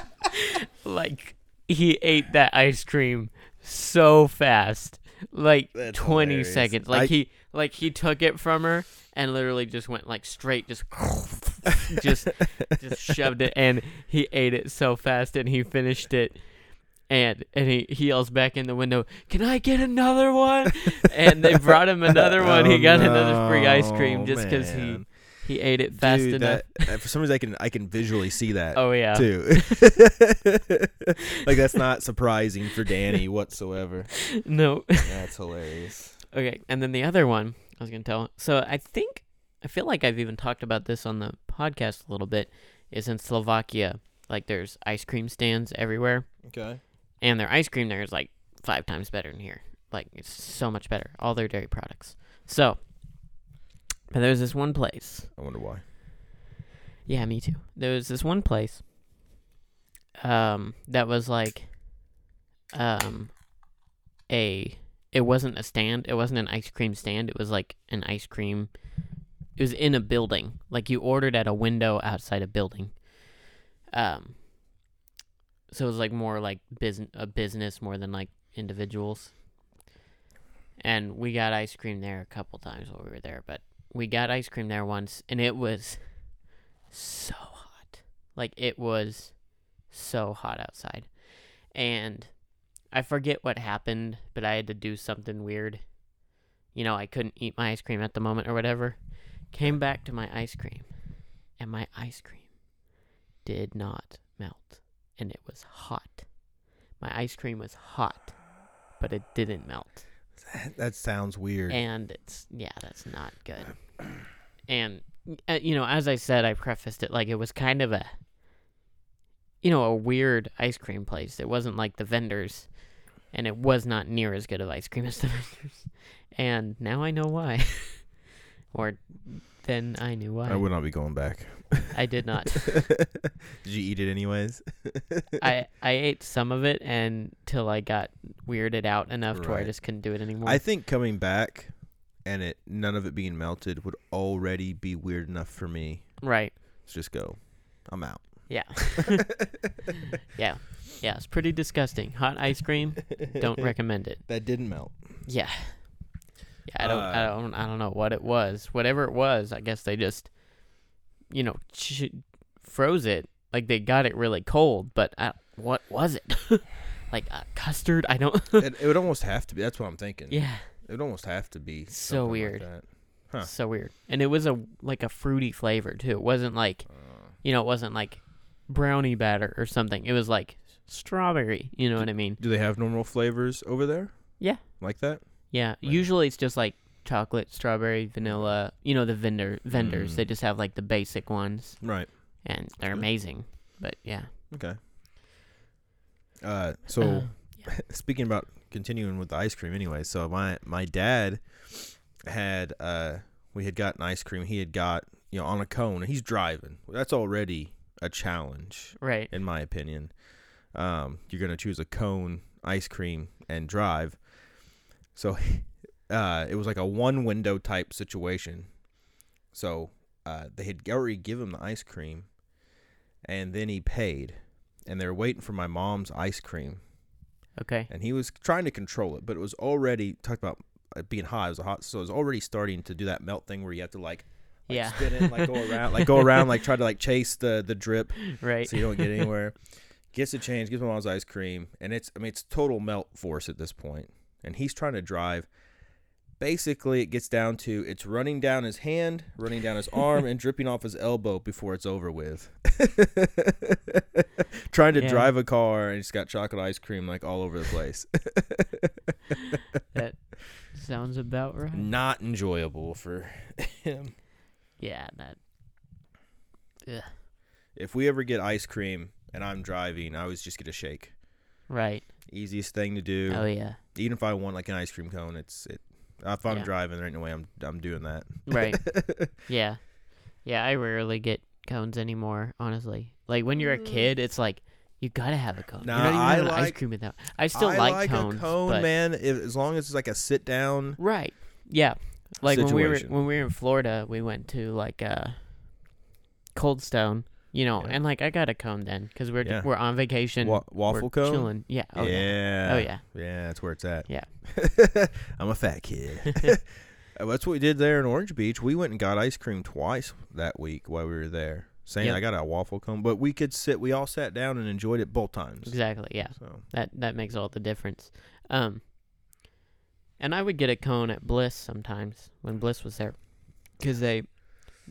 like he ate that ice cream so fast, like That's twenty hilarious. seconds. Like I- he, like he took it from her and literally just went like straight, just, just, just shoved it, and he ate it so fast, and he finished it. And and he, he yells back in the window, "Can I get another one?" and they brought him another one. he Oh, got another free ice cream just because he he ate it fast Dude, enough. that- uh, for some reason, I can I can visually see that oh yeah. too. like that's not surprising for Danny whatsoever. No. That's hilarious. okay, and then the other one I was gonna tell. So I think I feel like I've even talked about this on the podcast a little bit. Is in Slovakia, like there's ice cream stands everywhere, Okay. and their ice cream there is like five times better than here. Like it's so much better. All their dairy products. So, but there's this one place I wonder why. Yeah, me too. There was this one place um that was like um a it wasn't a stand, it wasn't an ice cream stand, it was like an ice cream it was in a building. Like you ordered at a window outside a building. Um so it was like more like business a business more than like individuals. And we got ice cream there a couple times while we were there, but we got ice cream there once and it was so hot. Like it was so hot outside. And I forget what happened, but I had to do something weird. You know, I couldn't eat my ice cream at the moment or whatever. Came back to my ice cream, and my ice cream did not melt. And it was hot. My ice cream was hot, but it didn't melt That sounds weird. and it's yeah that's not good and uh, you know as i said i prefaced it like it was kind of a you know a weird ice cream place it wasn't like the vendors and it was not near as good of ice cream as the vendors and now i know why or then i knew why I would not be going back. I did not Did you eat it anyways? i i ate some of it until i got weirded out enough to where i Right. just couldn't do it anymore I think coming back and it none of it being melted would already be weird enough for me. right Let's just go. I'm out. yeah yeah yeah it's pretty disgusting hot ice cream don't recommend it That didn't melt. Yeah. Yeah, I don't, I Uh, don't, I don't know what it was. Whatever it was, I guess they just, you know, ch- froze it. Like they got it really cold, but I, what was it? like uh, custard? I don't. it, it would almost have to be. That's what I'm thinking. yeah, It would almost have to be. So something like weird. that. Huh. so weird. And it was a like a fruity flavor too. It wasn't like, Uh, you know, it wasn't like brownie batter or something. It was like strawberry. You know what I mean? do they have normal flavors over there? Yeah. Like that? Yeah. Usually it's just like chocolate, strawberry, vanilla. You know, the vendor vendors. Mm. They just have like the basic ones. Right. and they're amazing. But yeah. Okay. Uh, so Uh, speaking about continuing with the ice cream anyway so my my dad had uh we had gotten ice cream he had got you know on a cone and he's driving that's already a challenge right. in my opinion um you're gonna choose a cone ice cream and drive so uh it was like a one window type situation so uh they had already given him the ice cream and then he paid and they were waiting for my mom's ice cream Okay. and he was trying to control it, but it was already talked about uh, being hot. It was a hot, so it was already starting to do that melt thing where you have to like, like Yeah. spin it, like go around, like go around, like try to like chase the the drip right. so you don't get anywhere. Gets a change, gives my mom's ice cream, and it's I mean it's total melt force at this point. And he's trying to drive. Basically, it gets down to it's running down his hand, running down his arm, and dripping off his elbow before it's over with. trying to Yeah. drive a car and he's got chocolate ice cream like all over the place. that sounds about right. Not enjoyable for him. Yeah, that. Ugh. If we ever get ice cream and I'm driving, I always just get a shake. Right. Easiest thing to do. Oh yeah. Even if I want like an ice cream cone, it's it. If I'm Yeah. driving, there ain't no way I'm I'm doing that. Right. yeah. Yeah, I rarely get cones anymore, honestly. Like when you're a kid, it's like you gotta have a cone. Nah, you're not even I having ice like- cream without. I still I like, like cones, a cone, but man. If, as long as it's like a sit down. right. Yeah. Like when we were when we were in Florida, we went to like uh Cold Stone, you know, Yeah. and like I got a cone then because we're Yeah. we're on vacation. Wa- waffle we're cone. chilling. Yeah. Oh yeah. yeah. Oh yeah. Yeah, that's where it's at. Yeah. I'm a fat kid. Uh, that's what we did there in Orange Beach. We went and got ice cream twice that week while we were there. Saying Yep. I got a waffle cone, but we could sit. We all sat down and enjoyed it both times. Exactly. Yeah. So That that makes all the difference. Um, and I would get a cone at Bliss sometimes when Bliss was there, because they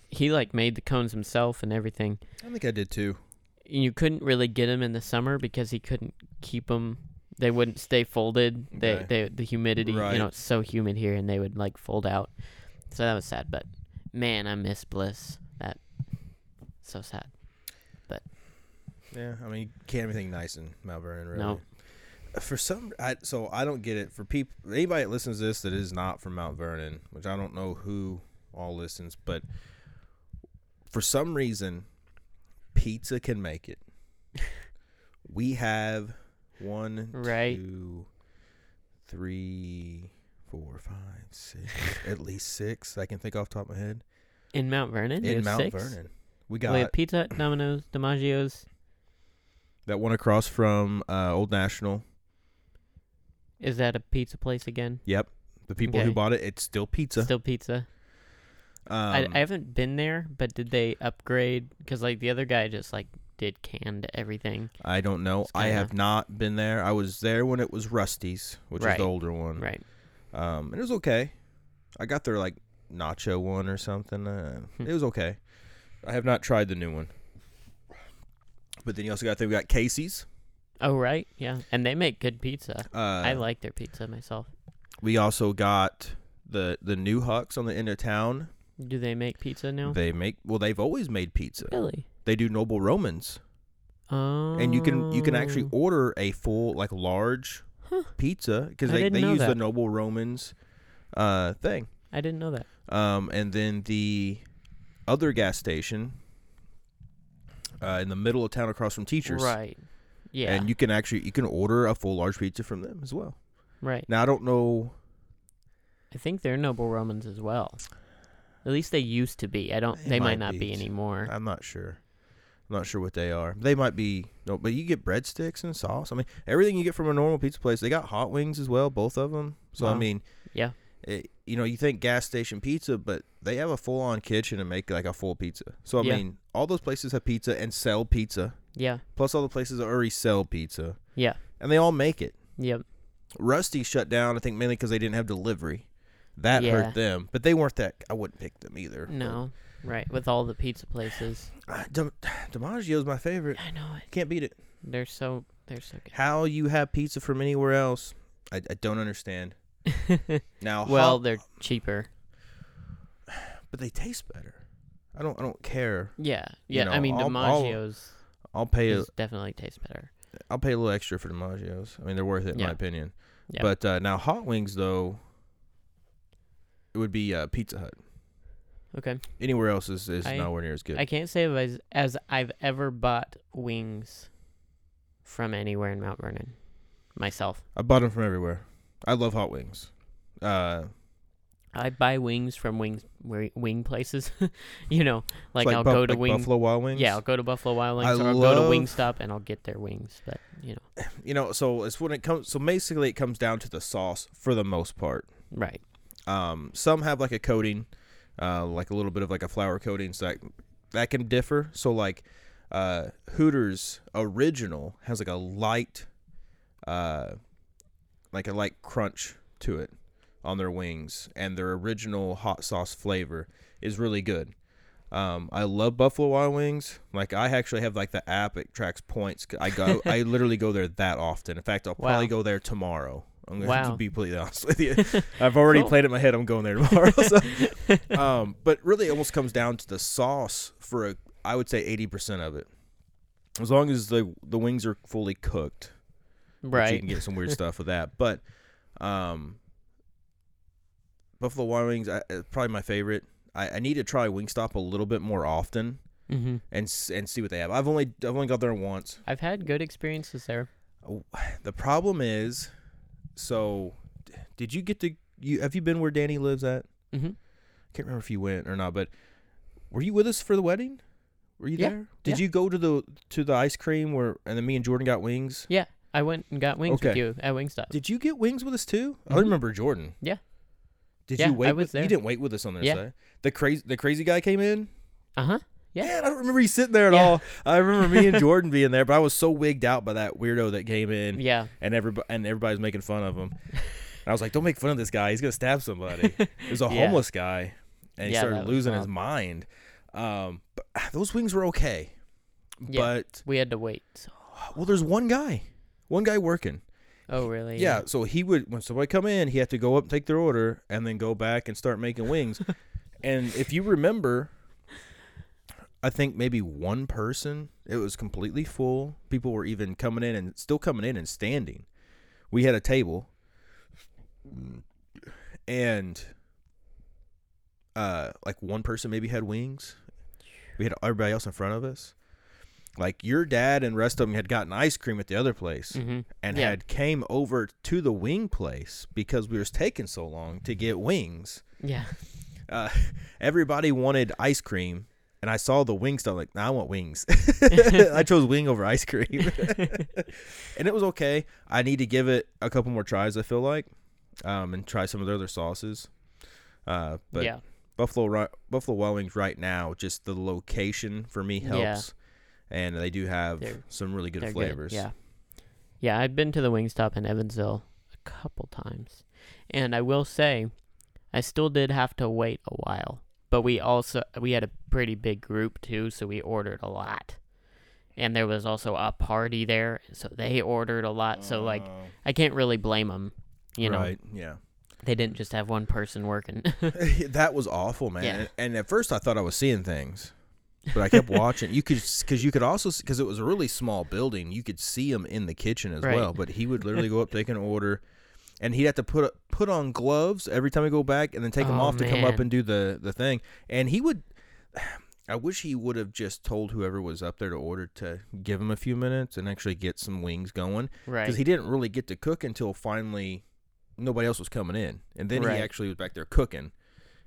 he like made the cones himself and everything. I think I did too. You couldn't really get them in the summer because he couldn't keep them. They wouldn't stay folded. They, Okay. they the humidity. Right. You know, it's so humid here, and they would like fold out. So that was sad. But man, I miss Bliss. That so sad. But yeah, I mean, you can't have anything nice in Mount Vernon, really. No. For some, I, so I don't get it. For people, anybody that listens to this that is not from Mount Vernon, which I don't know who all listens, but for some reason, pizza can make it. we have one, Right. two, three, four, five, six, at least six. I can think off the top of my head. In Mount Vernon, In Mount six? Vernon, we got have Pizza, Hut, Domino's, DiMaggio's. that one across from uh, Old National. Is that a pizza place again? Yep. The people who bought it, it's still pizza. Still pizza. Um, I, I haven't been there, but did they upgrade? Because like the other guy just like did canned everything. I don't know. It's I kinda- have not been there. I was there when it was Rusty's, which is Right. the older one. Right. Um, and it was okay. I got their like nacho one or something. Uh, Hmm. it was okay. I have not tried the new one. But then you also got there. We got Casey's. Oh right, yeah, and they make good pizza. Uh, I like their pizza myself. We also got the the new Hucks on the end of town. Do they make pizza now? They make well. They've always made pizza. really? They do Noble Romans. Oh. and you can you can actually order a full like large Huh. pizza because they, they use the. Noble Romans uh thing. I didn't know that. Um, and then the other gas station uh, in the middle of town across from Teachers. Right. Yeah. And you can actually you can order a full large pizza from them as well. right. Now I don't know. I think they're Noble Romans as well. At least they used to be. I don't. They They, might, might not be be, anymore. I'm not sure. I'm not sure what they are. They might be no, but you get breadsticks and sauce. I mean, everything you get from a normal pizza place. They got hot wings as well, both of them. So I mean, Yeah. it, you know, you think gas station pizza, but they have a full on kitchen and make like a full pizza. So I Yeah. mean, all those places have pizza and sell pizza. Yeah. Plus, all the places already sell pizza, Yeah. and they all make it. Yep. Rusty shut down, I think, mainly because they didn't have delivery. That Yeah. hurt them, but they weren't that. I wouldn't pick them either. No. Right. With all the pizza places. Uh, Di- DiMaggio's my favorite. I know it. Can't beat it. They're so. They're so good. How you have pizza from anywhere else, I, I don't understand. Now, well, hot- they're cheaper. but they taste better. I don't. I don't care. Yeah. You Yeah. know, I mean, I'll- I'll- I'll pay. A, definitely tastes better. I'll pay a little extra for DiMaggio's. I mean, they're worth it in my opinion. Yeah. But uh, now hot wings though, it would be uh, Pizza Hut. okay. Anywhere else is, is I- nowhere near as good. I can't say as as I've ever bought wings from anywhere in Mount Vernon myself. I bought them from everywhere. I love hot wings. Uh, I buy wings from wings wi- wing places. you know, like, I'll bu- go to like wing. Buffalo Wild Wings. Yeah, I'll go to Buffalo Wild I Wings or I'll go to Wingstop and I'll get their wings. But you know, you know, so it's when it comes. So basically, it comes down to the sauce for the most part. Right. Um, some have like a coating, uh, like a little bit of like a flour coating, so that that can differ. So like, uh, Hooters original has like a light, uh, like a light crunch to it on their wings, and their original hot sauce flavor is really good. Um, I love Buffalo Wild Wings. Like I actually have like the app; it tracks points. I go, I literally go there that often. In fact, I'll probably Wow. go there tomorrow. I'm going Wow. to be completely honest with you. I've already Cool. planned in my head. I'm going there tomorrow. so, um, but really, it almost comes down to the sauce for a. I would say eighty percent of it. As long as the the wings are fully cooked, which you can get some weird stuff with that. But um, Buffalo Wild Wings, I, uh, probably my favorite. I, I need to try Wingstop a little bit more often hmm and and see what they have. I've only I've only got there once. I've had good experiences there. The problem is, so did you get to you have you been where Danny lives at? Mm-hmm. can't remember if you went or not, but were you with us for the wedding? Were you Yeah, there? Did yeah. you go to the to the ice cream where and then me and Jordan got wings? Yeah, I went and got wings with you at Wingstop. Did you get wings with us too? I Mhm. remember Jordan. Yeah. Did Yeah, you wait? I was with, there. You didn't wait with us on this Yeah. side. The crazy the crazy guy came in. Uh huh. Yeah. Man, I don't remember you sitting there at Yeah. all. I remember me and Jordan being there, but I was so wigged out by that weirdo that came in, Yeah. and everybody and everybody's making fun of him. And I was like, "Don't make fun of this guy. He's gonna stab somebody." It was a Yeah. homeless guy, and he Yeah, started losing his mind. Um, but those wings were okay, Yeah. but We had to wait. So. well, there's one guy, one guy working. Oh really? Yeah, so he would when somebody come in, he had to go up and take their order and then go back and start making wings. and if you remember, I think maybe one person, it was completely full. People were even coming in and still coming in and standing. We had a table and uh like one person maybe had wings. We had everybody else in front of us. Like your dad and rest of them had gotten ice cream at the other place Mm-hmm. and Yeah. had came over to the wing place because we was taking so long to get wings. Yeah. Uh, everybody wanted ice cream, and I saw the wing stuff. Like, nah, I want wings. I chose wing over ice cream, and it was okay. I need to give it a couple more tries. I feel like, um, and try some of their other sauces. Uh, but yeah. Buffalo Ri- Buffalo Wild Wings right now, just the location for me helps, Yeah. and they do have They're- some really good flavors. Yeah. Yeah, I've been to the Wingstop in Evansville a couple times. And I will say I still did have to wait a while. But we also we had a pretty big group too, so we ordered a lot. And there was also a party there, so they ordered a lot. So like Oh, I can't really blame them. You know, right? Yeah. they didn't just have one person working. that was awful, man. Yeah. And, and at first, I thought I was seeing things, but I kept watching. You could, because you could also, because it was a really small building, you could see him in the kitchen as Right. well. But he would literally go up, take an order, and he'd have to put put on gloves every time he go back, and then take them Oh, off to come up and do the the thing. And he would. I wish he would have just told whoever was up there to order to give him a few minutes and actually get some wings going right. because he didn't really get to cook until finally nobody else was coming in, and then Right. he actually was back there cooking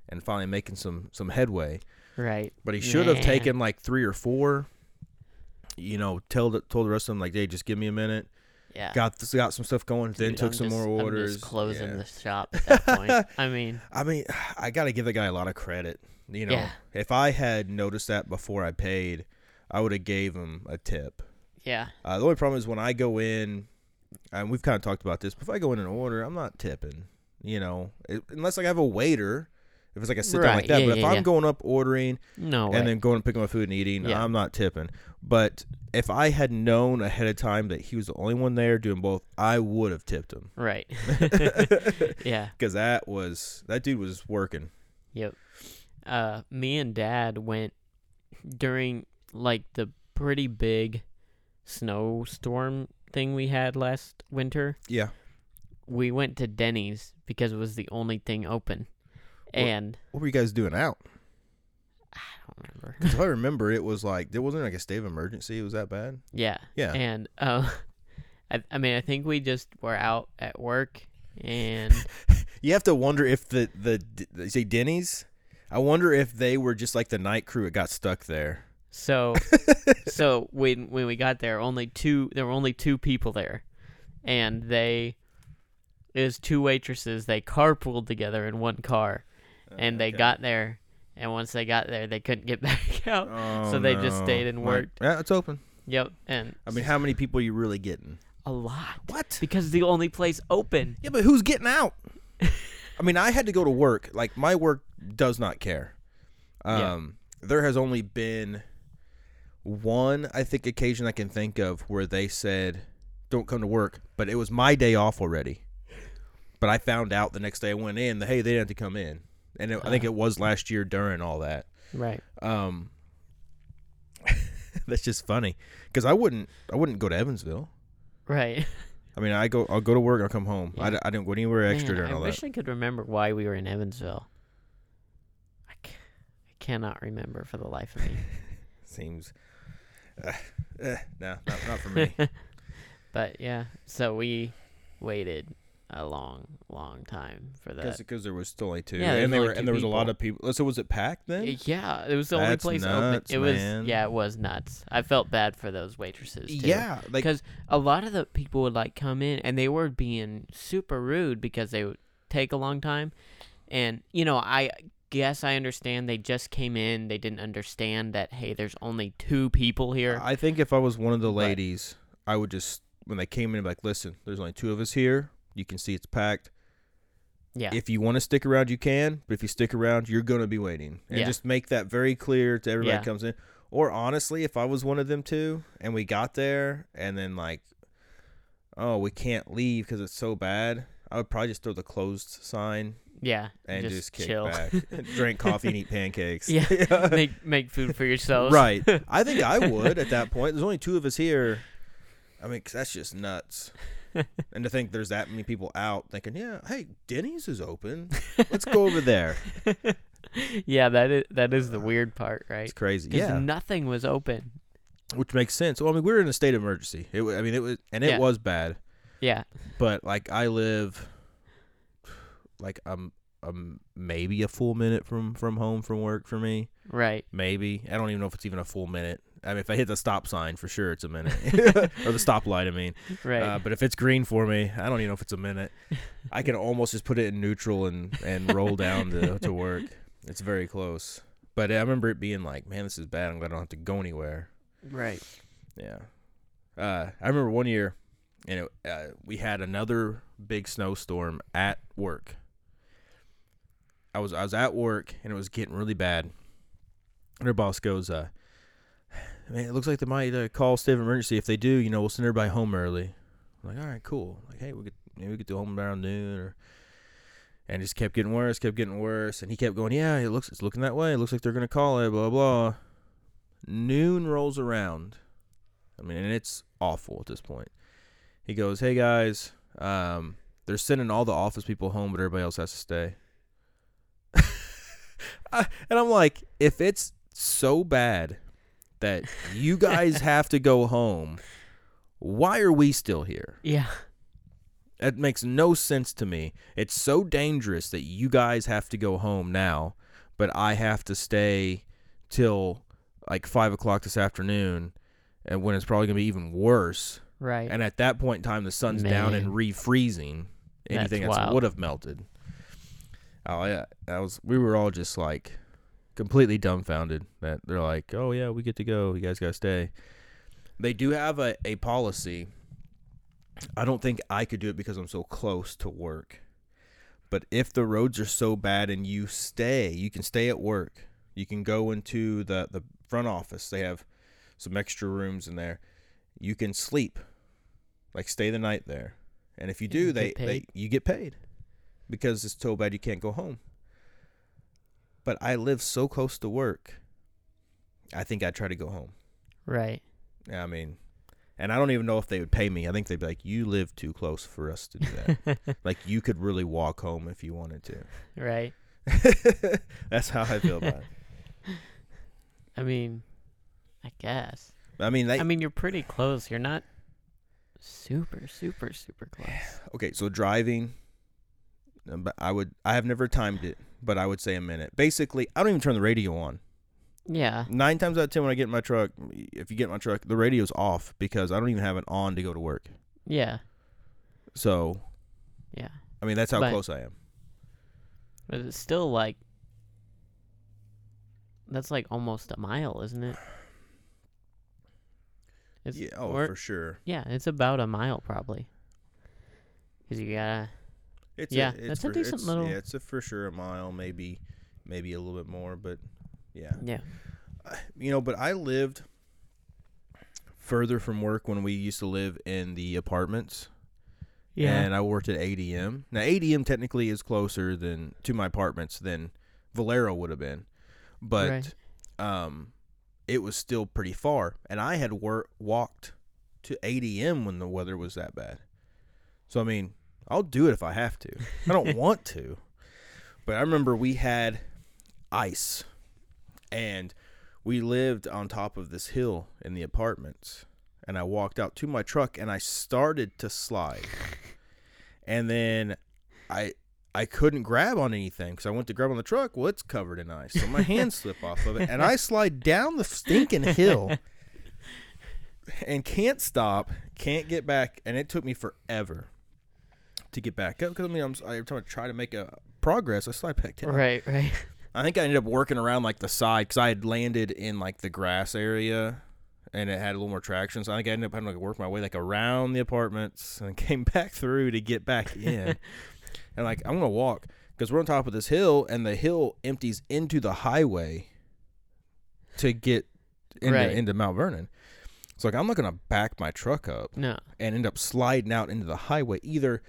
and finally making some some headway. right. But he should have taken like three or four. You know, tell the, told the rest of them like, "Hey, just give me a minute." Yeah. Got th- got some stuff going, then took I'm some just- more orders. closing Yeah. the shop at that point. I mean, I mean, I got to give the guy a lot of credit. You know, Yeah. if I had noticed that before I paid, I would have gave him a tip. yeah. Uh, the only problem is when I go in, and we've kind of talked about this. But if I go in and order, I'm not tipping. You know, it, unless I have a waiter. If it's like a sit down like that. yeah, but if yeah, I'm going up ordering No way. and then going and picking my food and eating, Yeah. I'm not tipping. But if I had known ahead of time that he was the only one there doing both, I would have tipped him Right. yeah. because that was that dude was working. Yep. Uh, me and Dad went during like the pretty big snowstorm thing we had last winter. Yeah. We went to Denny's because it was the only thing open, and What were you guys doing out? I don't remember. 'Cause if I remember, it was like there wasn't like a state of emergency. It was that bad. yeah. Yeah. And uh, I, I mean, I think we just were out at work, and You have to wonder if the the, the say Denny's. I wonder if they were just like the night crew that got stuck there. So so when when we got there, only two there were only two people there, and they it was two waitresses. They carpooled together in one car, and they Okay. got there. And once they got there, they couldn't get back out. Oh, so they just stayed and worked. Yeah, it's open. Yep, and I mean, how many people are you really getting? a lot What? because the only place open. Yeah, but who's getting out? I mean, I had to go to work. Like my work does not care. Yeah. Um, there has only been one, I think, occasion I can think of where they said, "Don't come to work," but it was my day off already. But I found out the next day I went in that hey, they didn't have to come in, and it, I think Ah. it was last year during all that. Right. Um, that's just funny because I wouldn't, I wouldn't go to Evansville. Right. I mean, I go, I'll go to work, I'll come home. I, Yeah. d- I didn't go anywhere extra Man, during I all that. I wish I could remember why we were in Evansville. I, cannot remember for the life of me. Seems, uh, eh, no, not, not for me. but yeah, so we waited a long, long time for that. Because there was still only two, Yeah, and they were, and there was a lot of people. So was it packed then? Yeah, it was the only place nuts, open. It was yeah, it was nuts. I felt bad for those waitresses. Too. Yeah, like because a lot of the people would like come in and they were being super rude because they would take a long time, and you know I guess I understand they just came in they didn't understand that hey there's only two people here. I think if I was one of the But- ladies, I would just when they came in, like, listen, there's only two of us here. You can see it's packed. yeah, If you want to stick around, you can. But if you stick around, you're gonna be waiting, and Yeah. just make that very clear to everybody Yeah. that comes in. Or honestly, if I was one of them too, and we got there, and then like, oh, we can't leave because it's so bad, I would probably just throw the closed sign yeah, and just, kick chill. back, drink coffee, and eat pancakes. yeah, make make food for yourselves. right. I think I would at that point. There's only two of us here. I mean, 'cause that's just nuts. and to think there's that many people out thinking, yeah, hey, Denny's is open. Let's go over there. yeah, that is that is the weird part, right? It's crazy. Yeah, nothing was open. which makes sense. Well, I mean, we were in a state of emergency. It, I mean, it was, and it Yeah. was bad. Yeah, But like, I live, like, I'm, I'm maybe a full minute from from home from work for me. right. Maybe I don't even know if it's even a full minute. I mean, if I hit the stop sign, for sure it's a minute, or the stoplight. I mean, Right. Uh, but if it's green for me, I don't even know if it's a minute. I can almost just put it in neutral and and roll down to to work. It's very close. But I remember it being like, man, this is bad. I'm glad I don't have to go anywhere. right. Yeah. Uh, I remember one year, and it, uh, we had another big snowstorm at work. I was I was at work and it was getting really bad. And our boss goes, uh, "Man, it looks like they might uh, call state of emergency. If they do, you know, we'll send everybody home early." I'm like, all right, cool. Like, hey, we could maybe we get to home around noon, or and it just kept getting worse, kept getting worse, and he kept going, "Yeah, it looks it's looking that way. It looks like they're gonna call it." Blah blah. Noon rolls around. I mean, and it's awful at this point. He goes, "Hey guys, um, they're sending all the office people home, but everybody else has to stay." And I'm like, if it's so bad that you guys have to go home, why are we still here? Yeah. That makes no sense to me. It's so dangerous that you guys have to go home now, but I have to stay till like five o'clock this afternoon, and when it's probably gonna be even worse. Right. And at that point in time, the sun's down and refreezing anything that would have melted. Oh yeah, that was. We were all just like completely dumbfounded that they're like, "Oh yeah, we get to go. You guys gotta stay." They do have a, a policy. I don't think I could do it because I'm so close to work. But if the roads are so bad and you stay, you can stay at work. You can go into the, the front office. They have some extra rooms in there. You can sleep. Like stay the night there. And if you do, You they, they you get paid. Because it's so bad you can't go home. But I live so close to work. I think I'd try to go home. right. I mean, and I don't even know if they would pay me. I think they'd be like, "You live too close for us to do that. like you could really walk home if you wanted to." right. That's how I feel about it. I mean, I guess. I mean, they, I mean, you're pretty close. You're not super, super, super close. okay, so driving, Uh, but I would, I have never timed it, but I would say a minute. Basically, I don't even turn the radio on. Yeah. Nine times out of ten, when I get in my truck, if you get in my truck, the radio's off because I don't even have it on to go to work. Yeah. So, Yeah. I mean, that's how But- close I am. But it's still like that's like almost a mile, isn't it? It's, Yeah, oh, or- for sure. yeah, it's about a mile probably. Cause you gotta It's Yeah, a, it's that's a for, decent it's, little- Yeah, it's a for sure a mile, maybe, maybe a little bit more, but yeah, yeah you know. But I lived further from work when we used to live in the apartments. Yeah. And I worked at ADM. Now ADM technically is closer than to my apartments than Valero would have been, but Right. um, it was still pretty far, and I had wor- walked to ADM when the weather was that bad. So I mean, I'll do it if I have to. I don't want to, but I remember we had ice, and we lived on top of this hill in the apartments and I walked out to my truck and I started to slide. And then I I couldn't grab on anything because I went to grab on the truck. Well, it's covered in ice, so my hands slip off of it, and I slide down the stinking hill, and can't stop, can't get back, and it took me forever to get back up. Because I mean, I'm every time I try to make a progress, I slide back down. Right, right. I think I ended up working around like the side because I had landed in like the grass area and it had a little more traction. So I think I ended up having to work my way like around the apartments and came back through to get back in. and like I'm gonna walk because we're on top of this hill and the hill empties into the highway to get into, Right. into Mount Vernon. So like I'm not gonna back my truck up No. and end up sliding out into the highway either.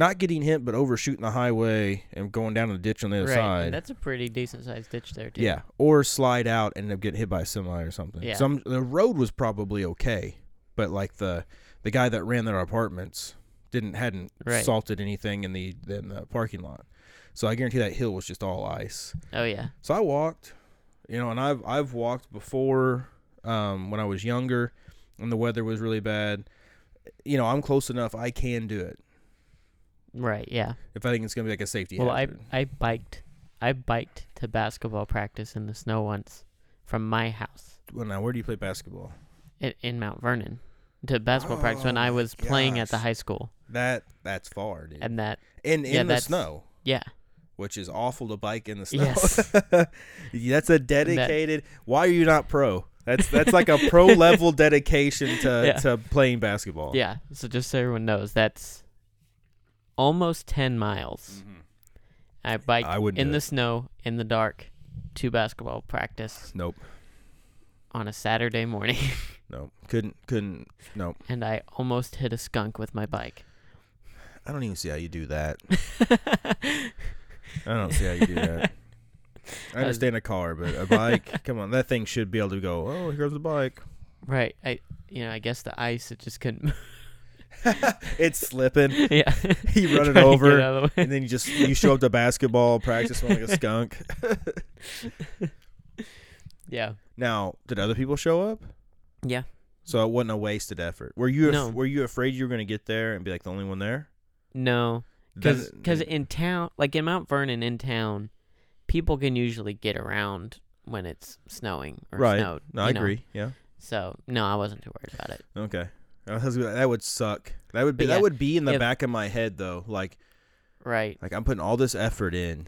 Not getting hit, but overshooting the highway and going down in the ditch on the other Right. side. And that's a pretty decent sized ditch there too. Yeah, or slide out and end up getting hit by a semi or something. Yeah. Some the road was probably okay, but like the the guy that ran their apartments didn't hadn't Right. salted anything in the in the parking lot, so I guarantee that hill was just all ice. Oh yeah. So I walked, you know, and I've I've walked before um, when I was younger, and the weather was really bad. You know, I'm close enough. I can do it Right, yeah. if I think it's gonna be like a safety Well, I hazard. I biked I biked to basketball practice in the snow once from my house well, now where do you play basketball? in, in Mount Vernon to basketball practice when Oh I my was playing at the high school. That that's far, dude. And that in yeah, in the snow. yeah. which is awful to bike in the snow. Yes. that's a dedicated. why are you not pro? That's that's like a pro level dedication to Yeah. to playing basketball. Yeah. So just so everyone knows, that's almost ten miles. Mm-hmm. I biked I wouldn't in do the it. snow in the dark to basketball practice Nope. on a Saturday morning Nope. Couldn't couldn't. Nope. and I almost hit a skunk with my bike. I don't even see how you do that. I don't see how you do that. I understand a car, but a bike. come on, that thing should be able to go. Oh, here here's the bike. right. I you know, I guess the ice it just couldn't It's slipping. Yeah. You run it Trying to get over, the and then you just you show up to basketball practice like a skunk. Yeah. Now, did other people show up? Yeah. So it wasn't a wasted effort. Were you af- No. were you afraid you were going to get there and be like the only one there? No. Because in town, like in Mount Vernon, in town, people can usually get around when it's snowing or right. snowed. no, I know. agree. Yeah. So no, I wasn't too worried about it. Okay. I was gonna- That would suck. That would be But that would be in the if- back of my head though. Like Right. like I'm putting all this effort in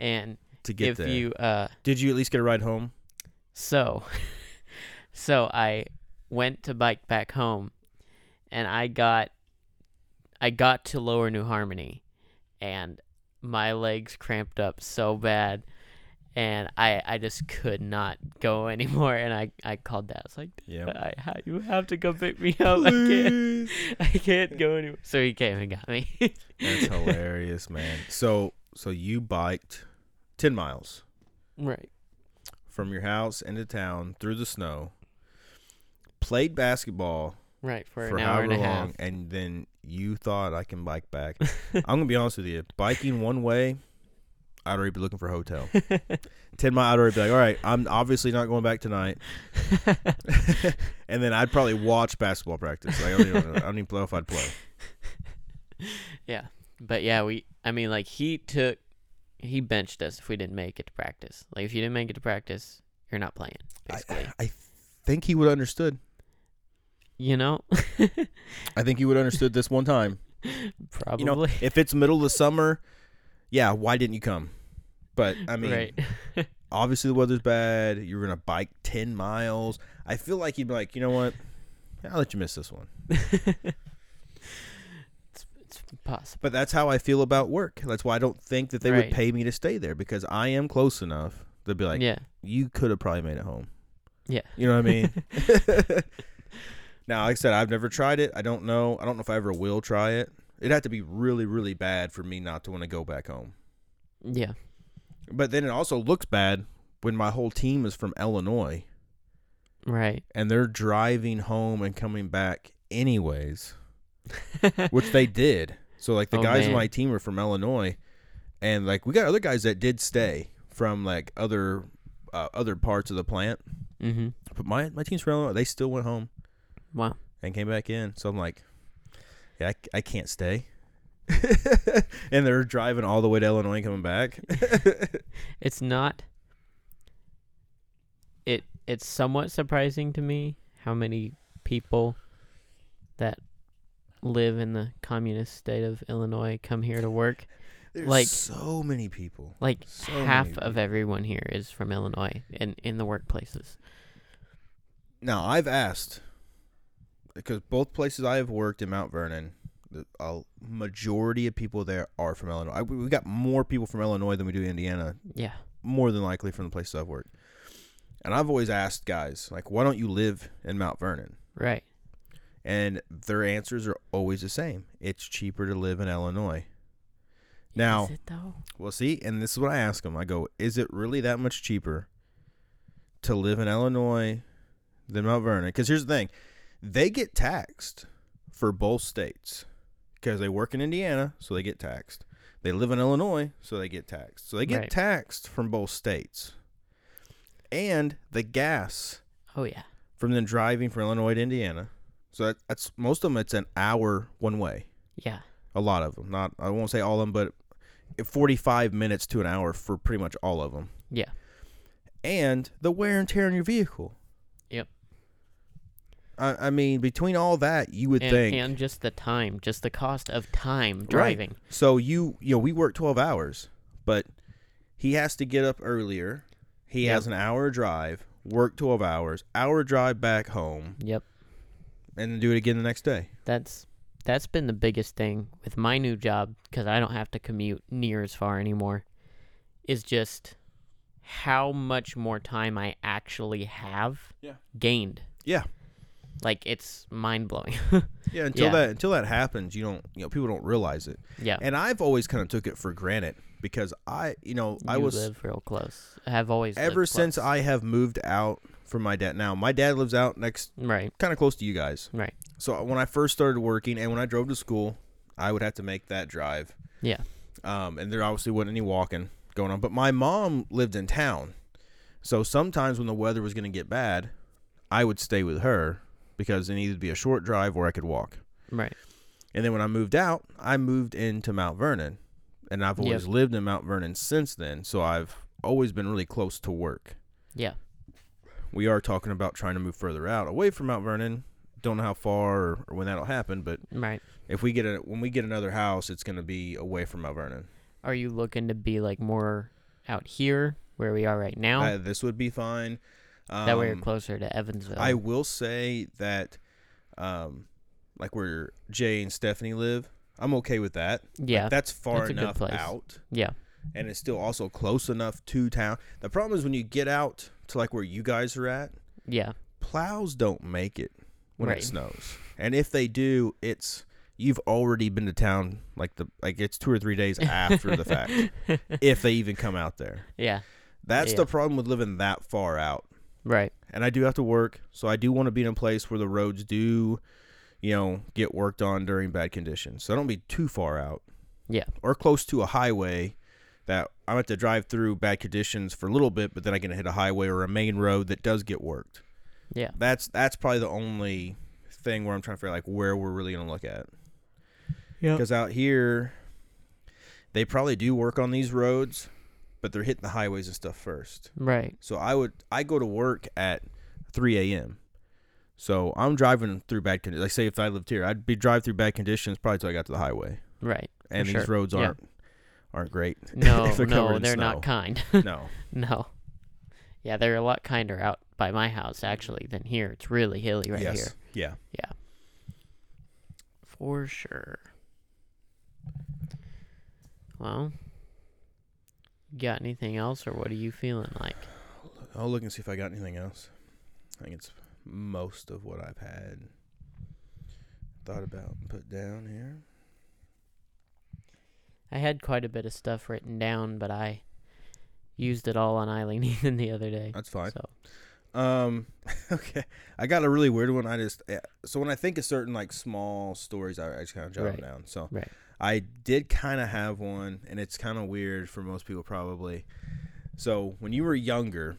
And to get if there. you uh, Did you at least get a ride home? so, so I went to bike back home, and I got, I got to Lower New Harmony, and my legs cramped up so bad. And I, I just could not go anymore, and I, I called dad. I was like, Yeah. I, ha- you have to come pick me up. I can't, I can't go anymore. So he came and got me. That's hilarious, man. So so you biked 10 miles right. from your house into town through the snow. Played basketball Right for, for an hour and a half. and then you thought I can bike back. I'm gonna be honest with you. Biking one way, I'd already be looking for a hotel. Ten mile, I'd already be like, all right, I'm obviously not going back tonight. and then I'd probably watch basketball practice. Like, I don't even, I don't even know if I'd play. Yeah, but yeah, we. I mean, like he took, he benched us if we didn't make it to practice. Like if you didn't make it to practice, you're not playing. I, Basically, I think he would have understood. you know, I think he would have understood this one time. probably. You know, if it's middle of the summer, yeah, why didn't you come? But I mean, right. obviously the weather's bad. You're gonna bike ten miles. I feel like you'd be like, you know what? I'll let you miss this one. it's, it's possible. But that's how I feel about work. That's why I don't think that they would pay me to stay there because I am close enough. They'd be like, yeah. you could have probably made it home. Yeah. You know what I mean? now, like I said, I've never tried it. I don't know. I don't know if I ever will try it. It'd have to be really, really bad for me not to want to go back home. Yeah. But then it also looks bad when my whole team is from Illinois Right. and they're driving home and coming back anyways, which they did. So like the Oh, guys on my team are from Illinois, and like we got other guys that did stay from like other uh, other parts of the plant. mm-hmm. But my my team's from Illinois. They still went home Wow. and came back in. So I'm like, I, I can't stay. and they're driving all the way to Illinois and coming back. It's not. It it's somewhat surprising to me how many people that live in the communist state of Illinois come here to work. There's Like- so many people. Like So half many of everyone here is from Illinois in in the workplaces. Now I've asked because both places I have worked in Mount Vernon, the a majority of people there are from Illinois. I, we got more people from Illinois than we do Indiana, Yeah. more than likely from the places I've worked. And I've always asked guys like, why don't you live in Mount Vernon? Right. And their answers are always the same. It's cheaper to live in Illinois. Now, is it though? well, see, and this is what I ask them. I go, is it really that much cheaper to live in Illinois than Mount Vernon? Because here's the thing they get taxed for both states because they work in Indiana, so they get taxed. They live in Illinois, so they get taxed. So they get Right. taxed from both states. And the gas Oh yeah. from them driving from Illinois to Indiana. So that, that's most of them. It's an hour one way. Yeah. A lot of them. Not I won't say all of them, but forty-five minutes to an hour for pretty much all of them. Yeah. And the wear and tear on your vehicle. Yep. I, I mean, between all that, you would And, think. and just the time, just the cost of time Right. driving. so you you know we work twelve hours, but he has to get up earlier. He Yep. has an hour drive, work twelve hours, hour drive back home, Yep. and then do it again the next day. That's that's been the biggest thing with my new job because I don't have to commute near as far anymore. Is just how much more time I actually have Yeah. gained. Yeah. Like it's mind blowing. Yeah, until Yeah. that until that happens, you don't you know people don't realize it. yeah. And I've always kind of took it for granted because I you know I You was live real close. I have always lived ever since. I have moved out from my dad. Now my dad lives out next, right kind of close to you guys. right So when I first started working and when I drove to school, I would have to make that drive. yeah Um, and there obviously wasn't any walking going on. But my mom lived in town, so sometimes when the weather was going to get bad, I would stay with her because it needed to be a short drive or I could walk. right And then when I moved out, I moved into Mount Vernon. And I've always Yep. lived in Mount Vernon since then. So I've always been really close to work. yeah We are talking about trying to move further out away from Mount Vernon. Don't know how far or, or when that'll happen, but right. if we get a when we get another house, it's going to be away from Mount Vernon. Are you looking to be like more out here where we are right now? Uh, this would be fine. Um, that way you're closer to Evansville. I will say that, um, like where Jay and Stephanie live, I'm okay with that. Like, yeah that's far that's enough out. yeah and it's still also close enough to town. The problem is when you get out to like where you guys are at, yeah plows don't make it when Right. it snows. And if they do, it's you've already been to town like the like it's 2 or 3 days after the fact if they even come out there. yeah That's Yeah. the problem with living that far out. Right And I do have to work, so I do want to be in a place where the roads do, you know, get worked on during bad conditions. So I don't be too far out. Yeah. Or close to a highway that I have to drive through bad conditions for a little bit, but then I can hit a highway or a main road that does get worked. yeah That's that's probably the only thing where I'm trying to figure like where we're really gonna look at. yeah Because out here, they probably do work on these roads, but they're hitting the highways and stuff first. Right. So I would I go to work at 3 a.m. So I'm driving through bad conditions. Like say if I lived here, I'd be driving through bad conditions probably till I got to the highway. Right. And these sure. roads aren't aren't great. No, they're no, they're snow. not kind. no. no. Yeah, they're a lot kinder out by my house actually than here. It's really hilly right yes. here. Yeah. Yeah. For sure. Well, got anything else or what are you feeling like? I'll look and see if I got anything else. I think it's most of what I've had thought about and put down here. I had quite a bit of stuff written down, but I used it all on Eileen Ethan the other day. That's fine. So Um, okay. I got a really weird one. I just eh, so when I think of certain like small stories, I, I just kind of jot Right. them down. So Right. I did kind of have one, and it's kind of weird for most people probably. So when you were younger,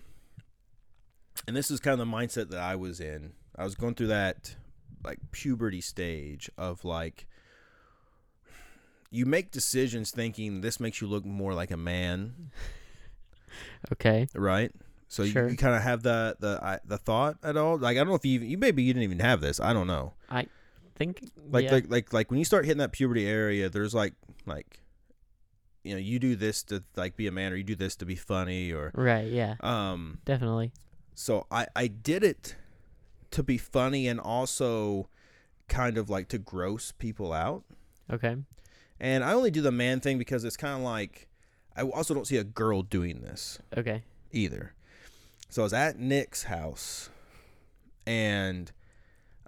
and this is kind of the mindset that I was in. I was going through that like puberty stage of like you make decisions thinking this makes you look more like a man okay. right? So Sure. you, you kind of have the the I, the thought at all. Like I don't know if you even, you maybe you didn't even have this. I don't know. Think Like yeah. like like like when you start hitting that puberty area, there's like like you know you do this to like be a man, or you do this to be funny, or Right, yeah. um. Definitely. So I I did it to be funny and also kind of like to gross people out. Okay. And I only do the man thing because it's kind of like I also don't see a girl doing this. Okay. either. So I was at Nick's house, and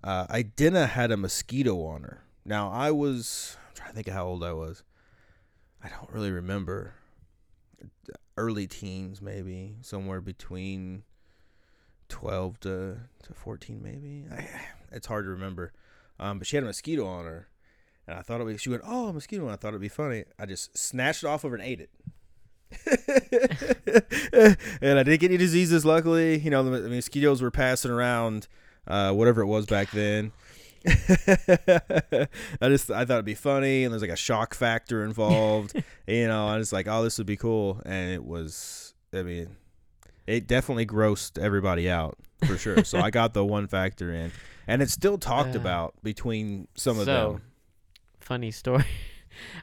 uh, Idina had a mosquito on her. Now I was I'm trying to think of how old I was. I don't really remember. Early teens, maybe somewhere between twelve to, to fourteen, maybe. I, it's hard to remember. Um, but she had a mosquito on her, and I thought it was. She went, "Oh, a mosquito!" And I thought it'd be funny. I just snatched it off of her and ate it. and I didn't get any diseases. Luckily, you know the, the mosquitoes were passing around, uh, whatever it was back then. I just I thought it'd be funny, and there's like a shock factor involved. you know, I was like, oh, this would be cool, and it was. I mean, it definitely grossed everybody out for sure. so I got the one factor in, and it's still talked Uh, about between some of so, them. funny story.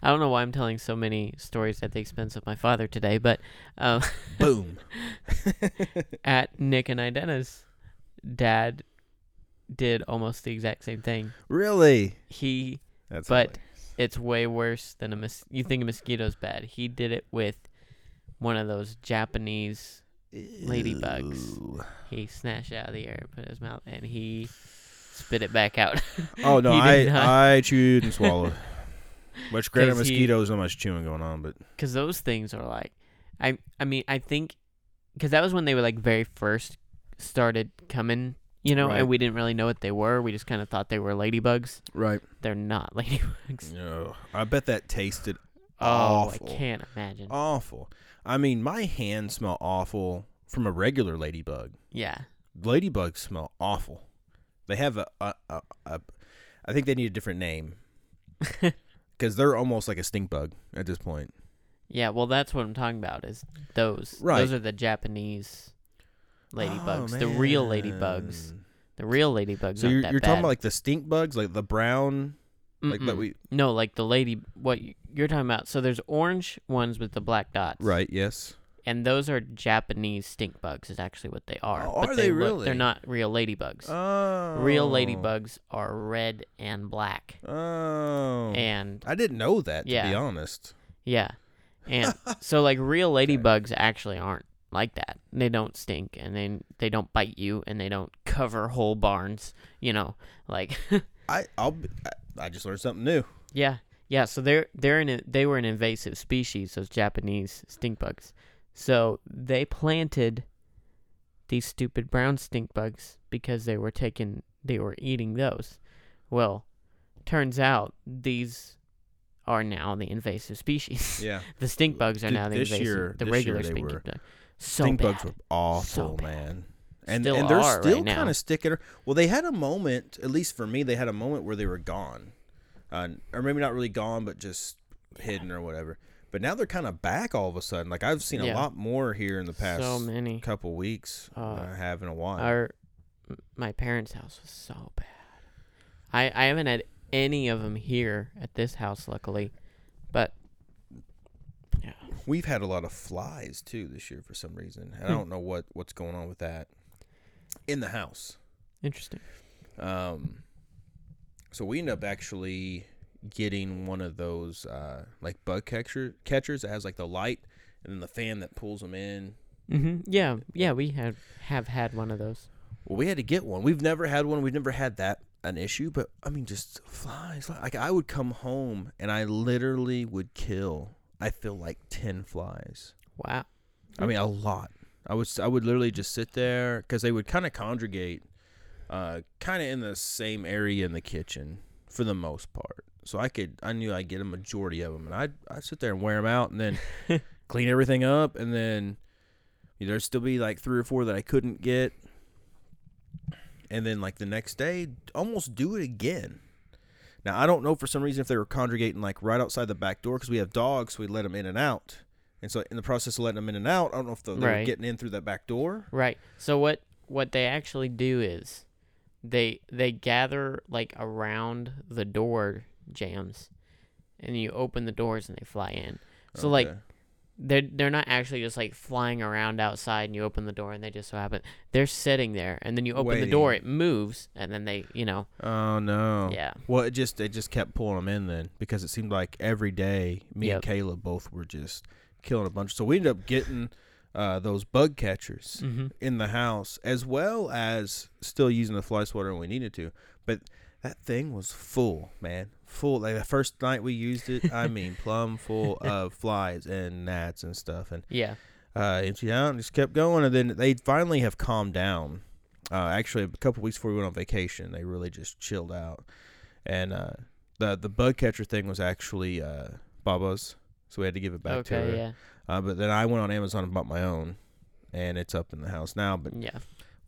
I don't know why I'm telling so many stories at the expense of my father today, but um, Boom. at Nick and Idina's dad did almost the exact same thing. really? He That's But- it's way worse than a mos- you think a mosquito's bad. He did it with one of those Japanese. ladybugs. Ew. He snatched it out of the air, put it in his mouth, and he spit it back out. Oh no, I not. I chewed and swallowed. Which granted, 'Cause he- mosquitoes, not much chewing going on, but because those things are like, I I mean I think, because that was when they were like very first started coming, you know, Right. and we didn't really know what they were. We just kind of thought they were ladybugs. right. They're not ladybugs. No, I bet that tasted Oh, awful. I can't imagine. awful. I mean, my hands smell awful from a regular ladybug. Yeah, Ladybugs smell awful. They have a, a, a, a I think they need a different name because they're almost like a stink bug at this point. yeah. Well, that's what I'm talking about. Is those? Right. Those are the Japanese ladybugs. the oh, real ladybugs. Oh. The real ladybugs. So aren't you're, that you're talking about like the stink bugs, like the brown, like that we No, like the lady. What you're talking about? So there's orange ones with the black dots. right? Yes. And those are Japanese stink bugs. Is actually what they are. Oh, but are they look- really? They're not real ladybugs. Oh, Real ladybugs are red and black. Oh, And I didn't know that. To be honest. yeah, and so like real ladybugs actually aren't like that. They don't stink, and they they don't bite you, and they don't cover whole barns. You know, like I I'll be, I, just learned something new. Yeah, yeah. So they're they're in a, they were an invasive species, those Japanese stink bugs. So they planted these stupid brown stink bugs because they were taking they were eating those. Well, turns out these are now the invasive species. Yeah. the stink bugs are now the this invasive. year- the regular year stink bug. So stink bad. bugs were awful, So man. And Still and they're still right kind of sticking. Well, they had a moment, at least for me, they had a moment where they were gone, uh, or maybe not really gone, but just hidden or whatever. But now they're kind of back all of a sudden. Like I've seen Yeah. a lot more here in the past so many. couple weeks Uh, than I have in a while. Our my parents' house was so bad. I I haven't had any of them here at this house, luckily, but yeah, We've had a lot of flies too this year for some reason. And I Hmm. don't know what what's going on with that in the house. interesting. Um, so we end up actually getting one of those uh, like bug catcher catchers that has like the light and then the fan that pulls them in. hmm Yeah, yeah, we have have had one of those. Well, we had to get one. We've never had one. We've never had that an issue. But I mean, just flies. Like I would come home and I literally would kill. I feel like ten flies. Wow. I mean, a lot. I would I would literally just sit there because they would kind of congregate, uh, kind of in the same area in the kitchen for the most part. So I could I knew I'd get a majority of them, and I'd I'd sit there and wear them out, and then clean everything up, and then you know, there'd still be like three or four that I couldn't get, and then like the next day, almost do it again. Now I don't know for some reason if they were congregating like right outside the back door because we have dogs, so we let them in and out. And so in the process of letting them in and out, I don't know if the, they were Right. getting in through that back door. Right. So what what they actually do is they they gather like around the door jambs and you open the doors and they fly in. So like Okay. They're they're not actually just like flying around outside and you open the door and they just so happen they're sitting there and then you open the door it moves and then they you know oh no, yeah Well, it just they just kept pulling them in then because it seemed like every day me and Yep. Kayla both were just killing a bunch. So we ended up getting uh, those bug catchers mm-hmm. in the house as well as still using the fly swatter when we needed to. But that thing was full, man, full. Like the first night we used it, I mean, plumb full of flies and gnats and stuff. And yeah uh, emptied out and just kept going. And then they finally have calmed down. Uh, actually, a couple weeks before we went on vacation, they really just chilled out. And uh, the the bug catcher thing was actually uh, Baba's, so we had to give it back to her. yeah Uh, but then I went on Amazon and bought my own, and it's up in the house now. But yeah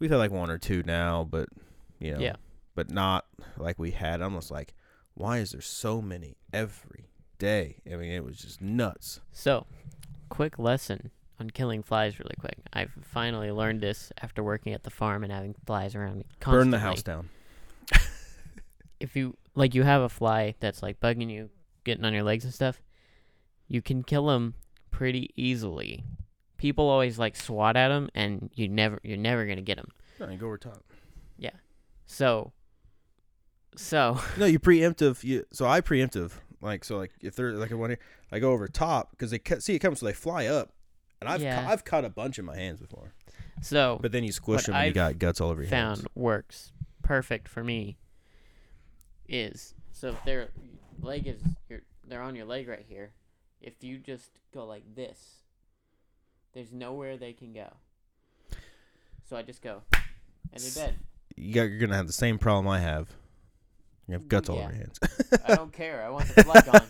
we've had like one or two now, but you know, Yeah. but not like we had. Almost like, why is there so many every day? I mean, it was just nuts. so quick lesson on killing flies really quick i've finally learned this after working at the farm and having flies around me constantly. Burn the house down. if you like you have a fly that's like bugging you, getting on your legs and stuff, you can kill them pretty easily. People always like swat at them, and you never you're never gonna get them. No, you go over top. Yeah. So, so No, you preemptive. You so I preemptive. Like so, like if they're like one here, I go over top because they cut, see it comes, so they fly up, and I've Yeah. ca- I've caught a bunch in my hands before. so But then you squish them and you got guts all over your found hands. works perfect for me is so if their leg is your they're on your leg right here. If you just go like this, there's nowhere they can go. So I just go, and they're dead. You got, you're gonna have the same problem I have. You have guts all Yeah. over your hands. I don't care. I want the fly gone.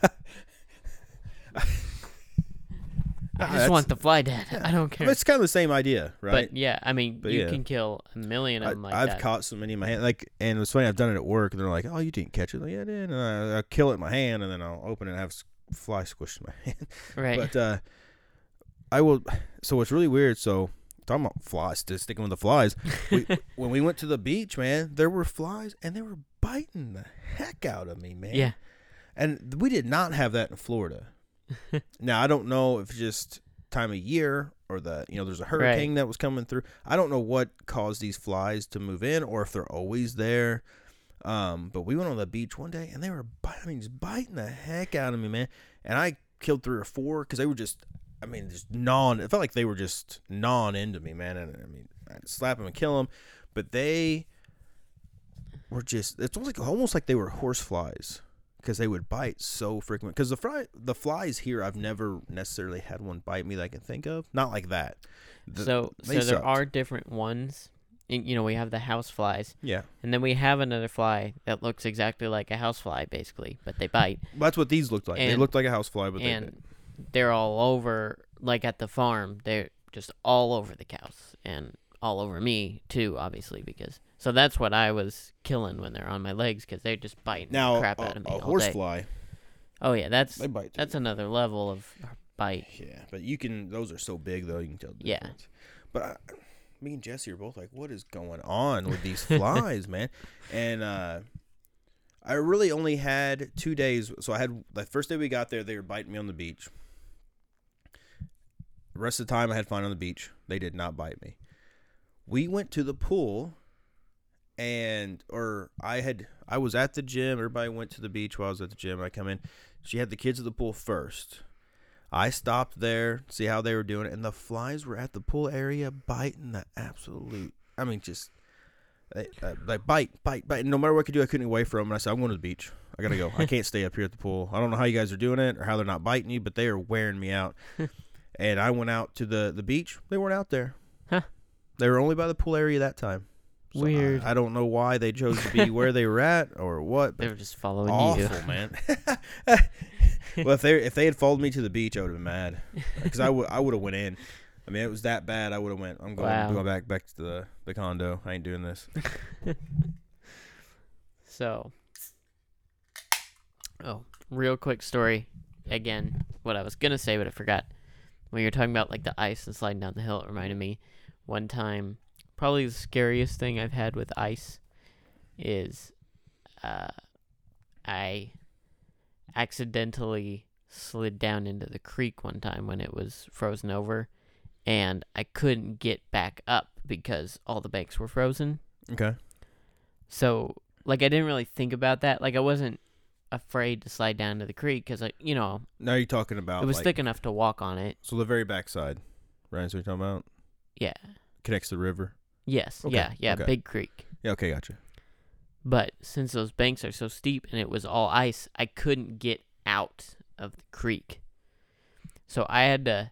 I just That's- want the fly dead. I don't I mean, care. it's kind of the same idea, right? But yeah, I mean, But you yeah. can kill a million of I, them like I've that. caught so many in my hand. Like, and it's funny. I've done it at work, and they're like, "Oh, you didn't catch it." Like, yeah, I did. And I, I kill it in my hand, and then I'll open it and have s- fly squished in my hand. right. But uh, I will. So it's really weird. So talking about flies, just sticking with the flies. We, when we went to the beach, man, there were flies, and they were biting the heck out of me, man. yeah. And we did not have that in Florida. now I don't know if it's just time of year or the you know there's a hurricane that was coming through. I don't know what caused these flies to move in or if they're always there. Um, but we went on the beach one day and they were biting, I mean, just biting the heck out of me, man. And I killed three or four because they were just, I mean, just gnawing. It felt like they were just gnawing into me, man. And I mean, I'd slap them and kill them, but they were just. It's almost like almost like they were horse flies because they would bite so frequent. Because the fly, the flies here, I've never necessarily had one bite me that I can think of. Not like that. The- so they so there are different ones. And, you know, we have the house flies, yeah. and then we have another fly that looks exactly like a house fly, basically, but they bite. That's what these looked like. they looked like a house fly, but they and they're all over, like at the farm. They're just all over the cows and all over me too, obviously, because so that's what I was killing when they're on my legs because they're just biting now the crap a, out of me a all horse day. fly, Oh yeah, that's they bite. Too. that's another level of bite. Yeah, but you can. Those are so big though. You can tell the Yeah. difference. But I, me and Jesse are both like, "What is going on with these flies, man?" And uh, I really only had two days. So I had the first day we got there, they were biting me on the beach. The rest of the time, I had fun on the beach. They did not bite me. We went to the pool, and or I had I was at the gym. Everybody went to the beach while I was at the gym. I come in. She had the kids at the pool first. I stopped there, see how they were doing it, and the flies were at the pool area biting the absolute. I mean, just they, uh, like bite, bite, bite. And no matter what I could do, I couldn't get away from them. And I said, I'm going to the beach. I gotta go. I can't stay up here at the pool. I don't know how you guys are doing it or how they're not biting you, but they are wearing me out. and I went out to the the beach. They weren't out there. Huh. They were only by the pool area that time. So Weird. I, don't know why they chose to be where they were at or what. They were just following awful, you. man. well, if they if they had followed me to the beach, I would have been mad because I would I would have went in. I mean, it was that bad. I would have went. I'm going, Wow. going back back to the the condo. I ain't doing this. So, oh, real quick story. Again, what I was gonna say, but I forgot. When you were talking about like the ice and sliding down the hill, it reminded me one time. Probably the scariest thing I've had with ice is, uh, I accidentally slid down into the creek one time when it was frozen over, and I couldn't get back up because all the banks were frozen. Okay. So, like, I didn't really think about that. Like, I wasn't afraid to slide down to the creek because, like, you know, Now you're talking about it was like, thick enough to walk on it. So the very backside, right? So you're talking about. Yeah. Connects the river. Yes. Okay, Yeah. Yeah. okay. Big creek. Yeah. Okay. Gotcha. But since those banks are so steep and it was all ice, I couldn't get out of the creek. So I had to,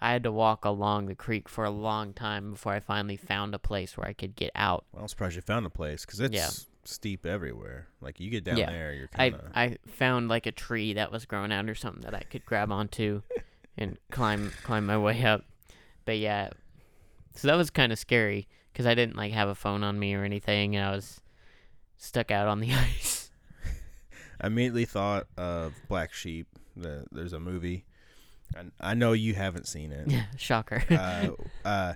I had to walk along the creek for a long time before I finally found a place where I could get out. Well, I'm surprised you found a place because it's Yeah. steep everywhere. Like you get down Yeah. there, you're I kind of. I found like a tree that was growing out or something that I could grab onto and climb climb my way up. But yeah, so that was kind of scary because I didn't like have a phone on me or anything, and I was stuck out on the ice. I immediately thought of Black Sheep. The, there's a movie. and I know you haven't seen it. Yeah, shocker. uh, uh,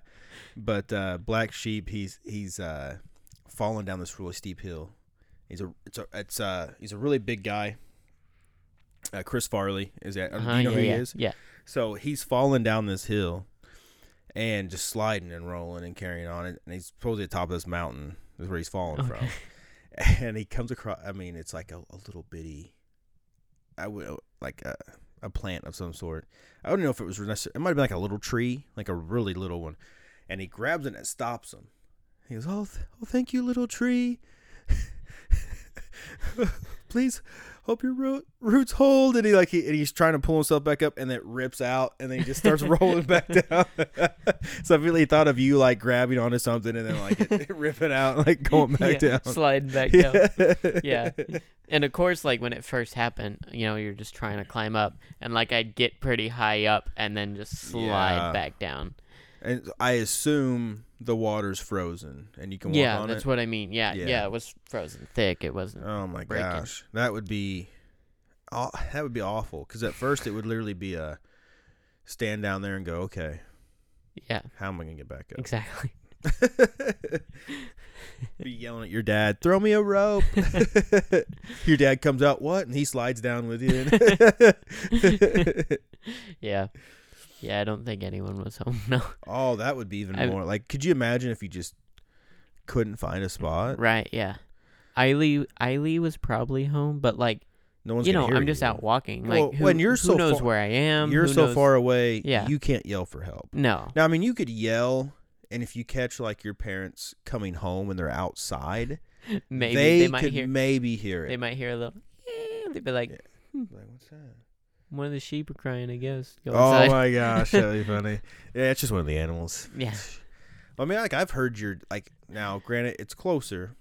but uh, Black Sheep, he's he's uh, falling down this really steep hill. He's a it's a it's uh he's a really big guy. Uh, Chris Farley is that? Uh-huh, do you know yeah, who he yeah, is? Yeah. So he's falling down this hill, and just sliding and rolling and carrying on it. And he's supposedly at the top of this mountain. Is where he's falling from. And he comes across. I mean, it's like a, a little bitty. I would uh, like a, a plant of some sort. I don't know if it was necessary. It might have been like a little tree, like a really little one. And he grabs it and it stops him. He goes, "Oh, th- oh, thank you, little tree. Please, hope your ro- roots hold." And he like he, and he's trying to pull himself back up, and it rips out, and then he just starts rolling back down. so I really thought of you like grabbing onto something and then like it, ripping out, like going back Yeah, down. Sliding back down. Yeah. And of course, like when it first happened, you know, you're just trying to climb up, and like I'd get pretty high up and then just slide Yeah. back down. And I assume the water's frozen and you can walk on it. yeah, on that's it. what I mean. Yeah, yeah, Yeah. it was frozen thick. It wasn't. oh my breaking. gosh, that would be, aw- that would be awful. Because at first it would literally be a stand down there and go, okay, yeah, how am I gonna get back up? exactly. be yelling at your dad, throw me a rope. your dad comes out, what? And he slides down with you. yeah, yeah. I don't think anyone was home. No. oh, that would be even I- more. Like, could you imagine if you just couldn't find a spot? Right. Yeah. Eiley, Eiley was probably home, but like No one's you know, I'm just out walking. Like Well, who, when you're who so knows far- where I am? You're so knows- far away, Yeah. you can't yell for help. No. Now, I mean, you could yell, and if you catch like your parents coming home and they're outside, Maybe they, they, might could hear. maybe hear it. They might hear a little. "Eh," They'd be like, Yeah. Like, what's that? One of the sheep are crying. I guess. Go Oh outside. my gosh, that'd be funny. Yeah, it's just one of the animals. Yeah. I mean, like I've heard your like now. Granted, it's closer,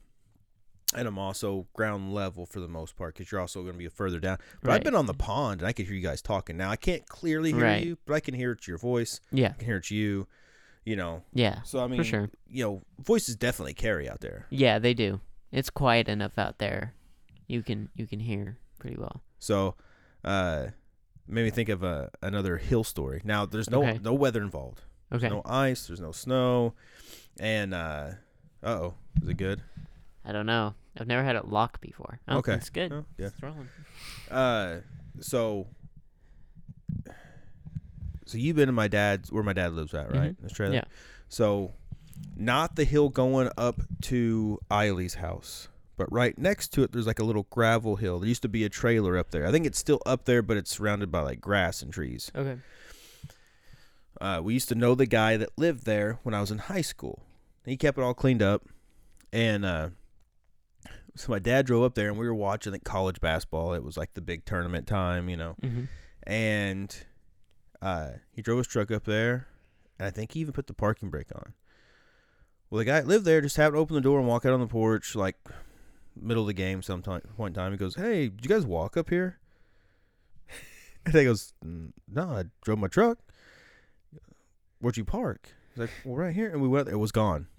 and I'm also ground level for the most part because you're also going to be further down. But I've been on the pond and I could hear you guys talking. Now I can't clearly hear Right. you, but I can hear it's your voice. Yeah. I can hear it's you. You know, Yeah. so I mean, For sure. you know, voices definitely carry out there. Yeah, they do. It's quiet enough out there. You can you can hear pretty well. So, uh, made me think of a, another hill story. Now, there's no Okay. no weather involved. Okay. There's no ice. There's no snow. And uh oh, is it good? I don't know. I've never had it lock before. Oh, Okay. It's good. Oh, yeah. It's rolling. Uh, so so you've been to my dad's where my dad lives at, right? Mhm. This trailer. Yeah. So not the hill going up to Eiley's house, but right next to it, there's like a little gravel hill. There used to be a trailer up there. I think it's still up there, but it's surrounded by like grass and trees. Okay. Uh, we used to know the guy that lived there when I was in high school. He kept it all cleaned up, and uh, so my dad drove up there, and we were watching like college basketball. It was like the big tournament time, you know. Mm-hmm. And uh, he drove his truck up there, and I think he even put the parking brake on. Well, the guy that lived there just happened to open the door and walk out on the porch, like middle of the game, sometime point in time. He goes, "Hey, did you guys walk up here?" and he goes, "Mm, "No, I drove my truck." Where'd you park? He's like, "Well, right here." And we went. It was gone.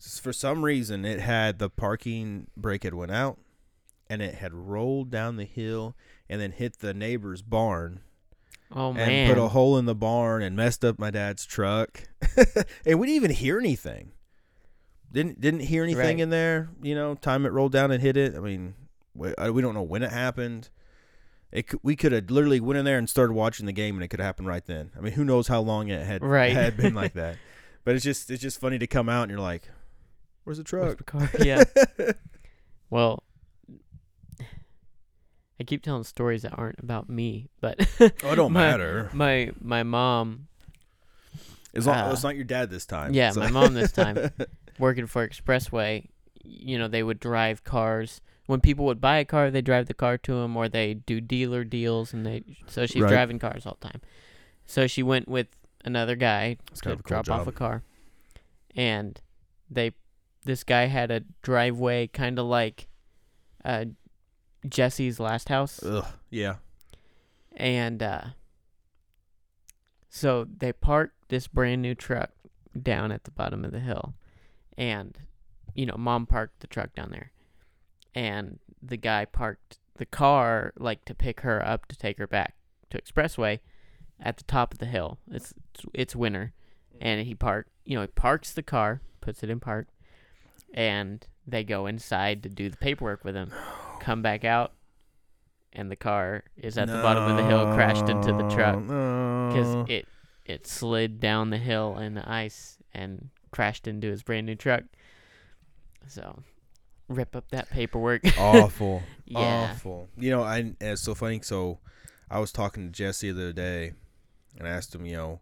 For some reason, it had the parking brake had went out, and it had rolled down the hill and then hit the neighbor's barn oh and man. put a hole in the barn and messed up my dad's truck. and we didn't even hear anything. Didn't didn't hear anything Right. in there. You know, time it rolled down and hit it. I mean, we, we don't know when it happened. It we could have literally went in there and started watching the game, and it could have happened right then. I mean, who knows how long it had Right. had been like that. But it's just it's just funny to come out and you're like, "Where's the Where's truck?" the car? yeah. Well, I keep telling stories that aren't about me, but oh, it don't My- matter. my my mom As long uh, it's not your dad this time. yeah, so- my mom this time. Working for Expressway, you know, they would drive cars. When people would buy a car, they drive the car to them, or they do dealer deals, and they. So she's Right. driving cars all the time. So she went with another guy It's to kind of a cool drop off job. a car, and they, this guy had a driveway kind of like, uh, Jesse's last house, Ugh, yeah. and uh, so they parked this brand new truck down at the bottom of the hill, and you know, mom parked the truck down there, and the guy parked the car like to pick her up to take her back to Expressway at the top of the hill. It's it's, it's winter, and he parked. You know, he parks the car, puts it in park, and they go inside to do the paperwork with him. Come back out, and the car is at the bottom of the hill, crashed into the truck because No. it it slid down the hill in the ice and crashed into his brand new truck. So, rip up that paperwork. awful, yeah. awful. You know, I and it's so funny. So, I was talking to Jesse the other day, and I asked him, you know,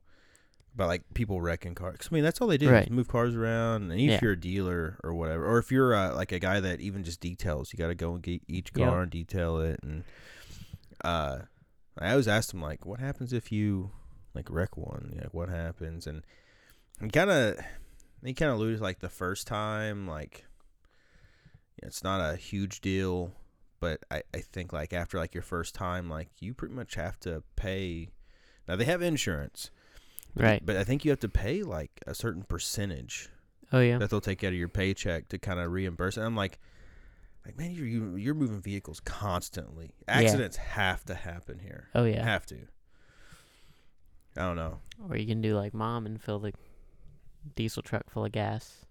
about like people wrecking cars. 'Cause, I mean, that's all they do, Right. move cars around. And Yeah. if you're a dealer or whatever, or if you're uh, like a guy that even just details, you got to go and get each car Yep. and detail it. And uh, I always asked him like, what happens if you like wreck one? Like, what happens? And he kind of he kind of alluded like the first time, like it's not a huge deal, but I, I think like after like your first time, like you pretty much have to pay. Now they have insurance, Right. But I think you have to pay like a certain percentage Oh yeah. that they'll take out of your paycheck to kind of reimburse. And I'm like, like man, you're you, you're moving vehicles constantly. Accidents have to happen here. Oh yeah. Have to. I don't know. Or you can do like mom and fill the diesel truck full of gas.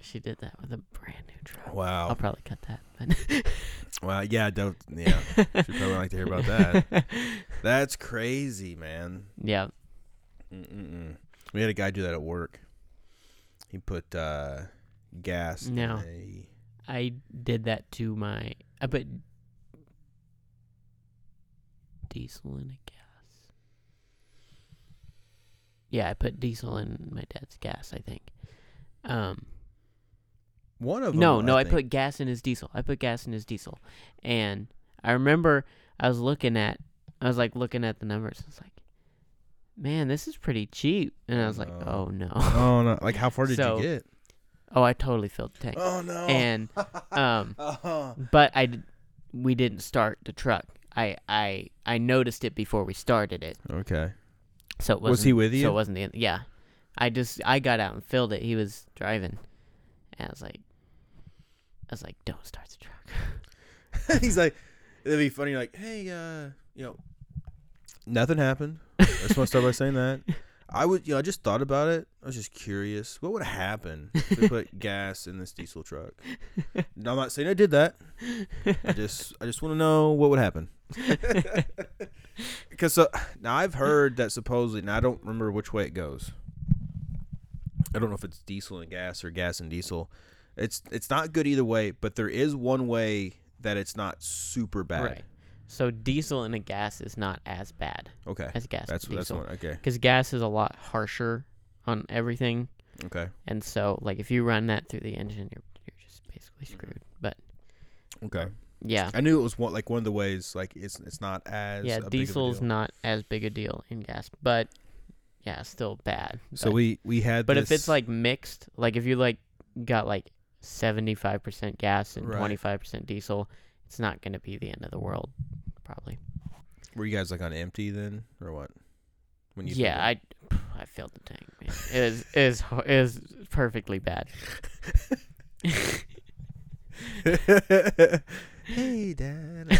She did that with a brand new truck. Wow. I'll probably cut that. But Well, yeah, don't. Yeah, should probably like to hear about that. That's crazy, man. yeah. Mm-mm-mm. We had a guy do that at work. He put uh, gas No. in I did that to my. I put diesel in a gas. Yeah, I put diesel in my dad's gas. I think. Um. one of them. No, no, I, think. put gas in his diesel. I put gas in his diesel, and I remember I was looking at. I was like looking at the numbers. I was like, "Man, this is pretty cheap." And I was like, No. "Oh no." Oh no! Like how far did So- you get? oh, I totally filled the tank. Oh no! And um, uh but I, we didn't start the truck. I I I noticed it before we started it. okay. So it Was wasn't, he with you? So you? it wasn't the end. Yeah, I just I got out and filled it. He was driving, and I was like, I was like, don't start the truck. He's like, it'd be funny. Like, hey, uh, you know, nothing happened. I just want to start by saying that. I would, you know, I just thought about it. I was just curious. What would happen if we put gas in this diesel truck? No, I'm not saying I did that. I just, I just want to know what would happen. Because uh, now I've heard that supposedly, now I don't remember which way it goes. I don't know if it's diesel and gas or gas and diesel. It's it's not good either way, but there is one way that it's not super bad. Right. So diesel in a gas is not as bad Okay. as gas That's that's diesel. one. Okay. Because gas is a lot harsher on everything, Okay. and so like if you run that through the engine, you're you're just basically mm-hmm. screwed. But Okay. yeah, I knew it was one like one of the ways like it's it's not as yeah, a big of a diesel's not as big a deal in gas, but yeah, still bad. So but, we we had but if it's like mixed, like if you like got like seventy five percent gas and twenty five percent diesel, it's not gonna be the end of the world, probably. were you guys like on empty then or what? When you yeah, I I filled the tank. Man. It is is is perfectly bad. Hey dad.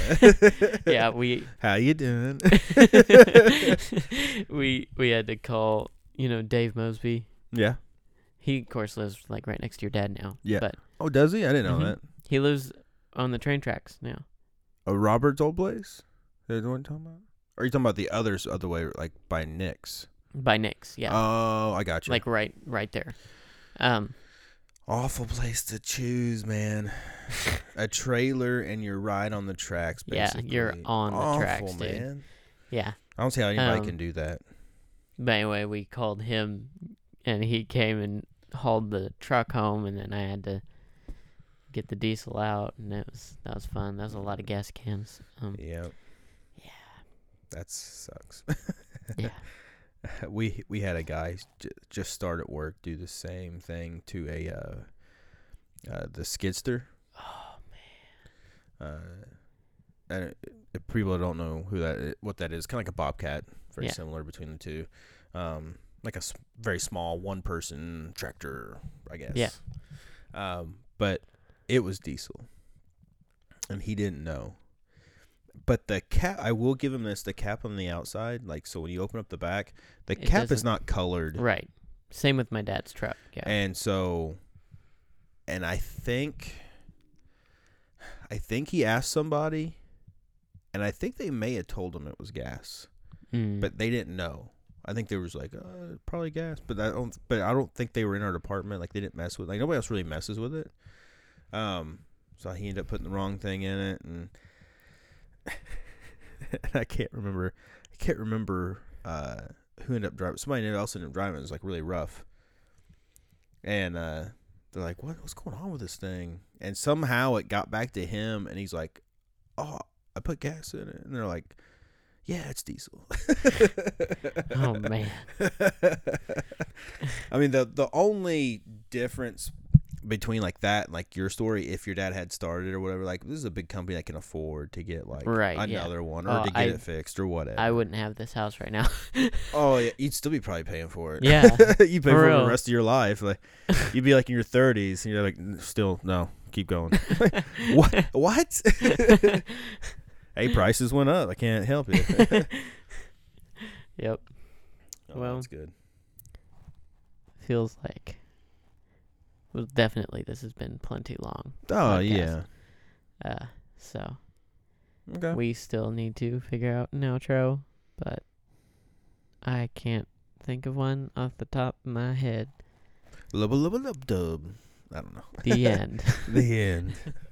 yeah, we How you doing? we we had to call you know Dave Mosby. yeah. He of course lives like right next to your dad now. Yeah. but Oh, does he? I didn't know Mhm. that. he lives on the train tracks now. A Robert's old place. Is that the one you're talking about? Or are you talking about the others other way, like by Nick's? By Nick's, yeah, Oh, I got you. like right right there. Um, awful place to choose, man. a trailer and you're right on the tracks. Yeah, Basically. you're on the awful, tracks, dude. man. yeah. I don't see how anybody Um, can do that. But anyway, we called him, and he came and hauled the truck home, and then I had to get the diesel out, and that was that was fun. That was a lot of gas cans. Um, Yeah. yeah, That sucks. yeah. we we had a guy j- just start at work do the same thing to a uh, uh the skid steer. Oh man. Uh, and people don't know who that what that is, kind of like a bobcat, very Yeah. similar between the two. Um, like a s- very small one person tractor, I guess. Yeah. Um, but it was diesel, and he didn't know. But the cap, I will give him this: the cap on the outside, like so, when you open up the back, the It cap is doesn't- not colored, Right. Same with my dad's truck. Yeah. and so, and I think, I think he asked somebody, and I think they may have told him it was gas, Mm. but they didn't know. I think they was like, uh, probably gas, but I don't. But I don't think they were in our department. Like they didn't mess with. Like nobody else really messes with it. Um, so he ended up putting the wrong thing in it, and, and I can't remember. I can't remember uh, who ended up driving. Somebody else ended up driving. It was like really rough, and uh, they're like, "What? What's going on with this thing?" And somehow it got back to him, and he's like, "Oh, I put gas in it," and they're like. Yeah, it's diesel. Oh, man. I mean the the only difference between like that and like your story, if your dad had started or whatever, like this is a big company that can afford to get like Right, yeah. another one or Oh, to get I- it fixed or whatever. I wouldn't have this house right now. oh yeah, you'd still be probably paying for it. Yeah, you pay for for the rest of your life. Like you'd be like in your thirties and you're like, still no, keep going. what? What? hey, prices went up. I can't help it. yep. Oh, Well, that's good. Feels like. Well, definitely this has been plenty long. Oh podcast. yeah. Uh, so Okay. we still need to figure out an outro, but I can't think of one off the top of my head. Lub lub lub dub. I don't know. The end. The end.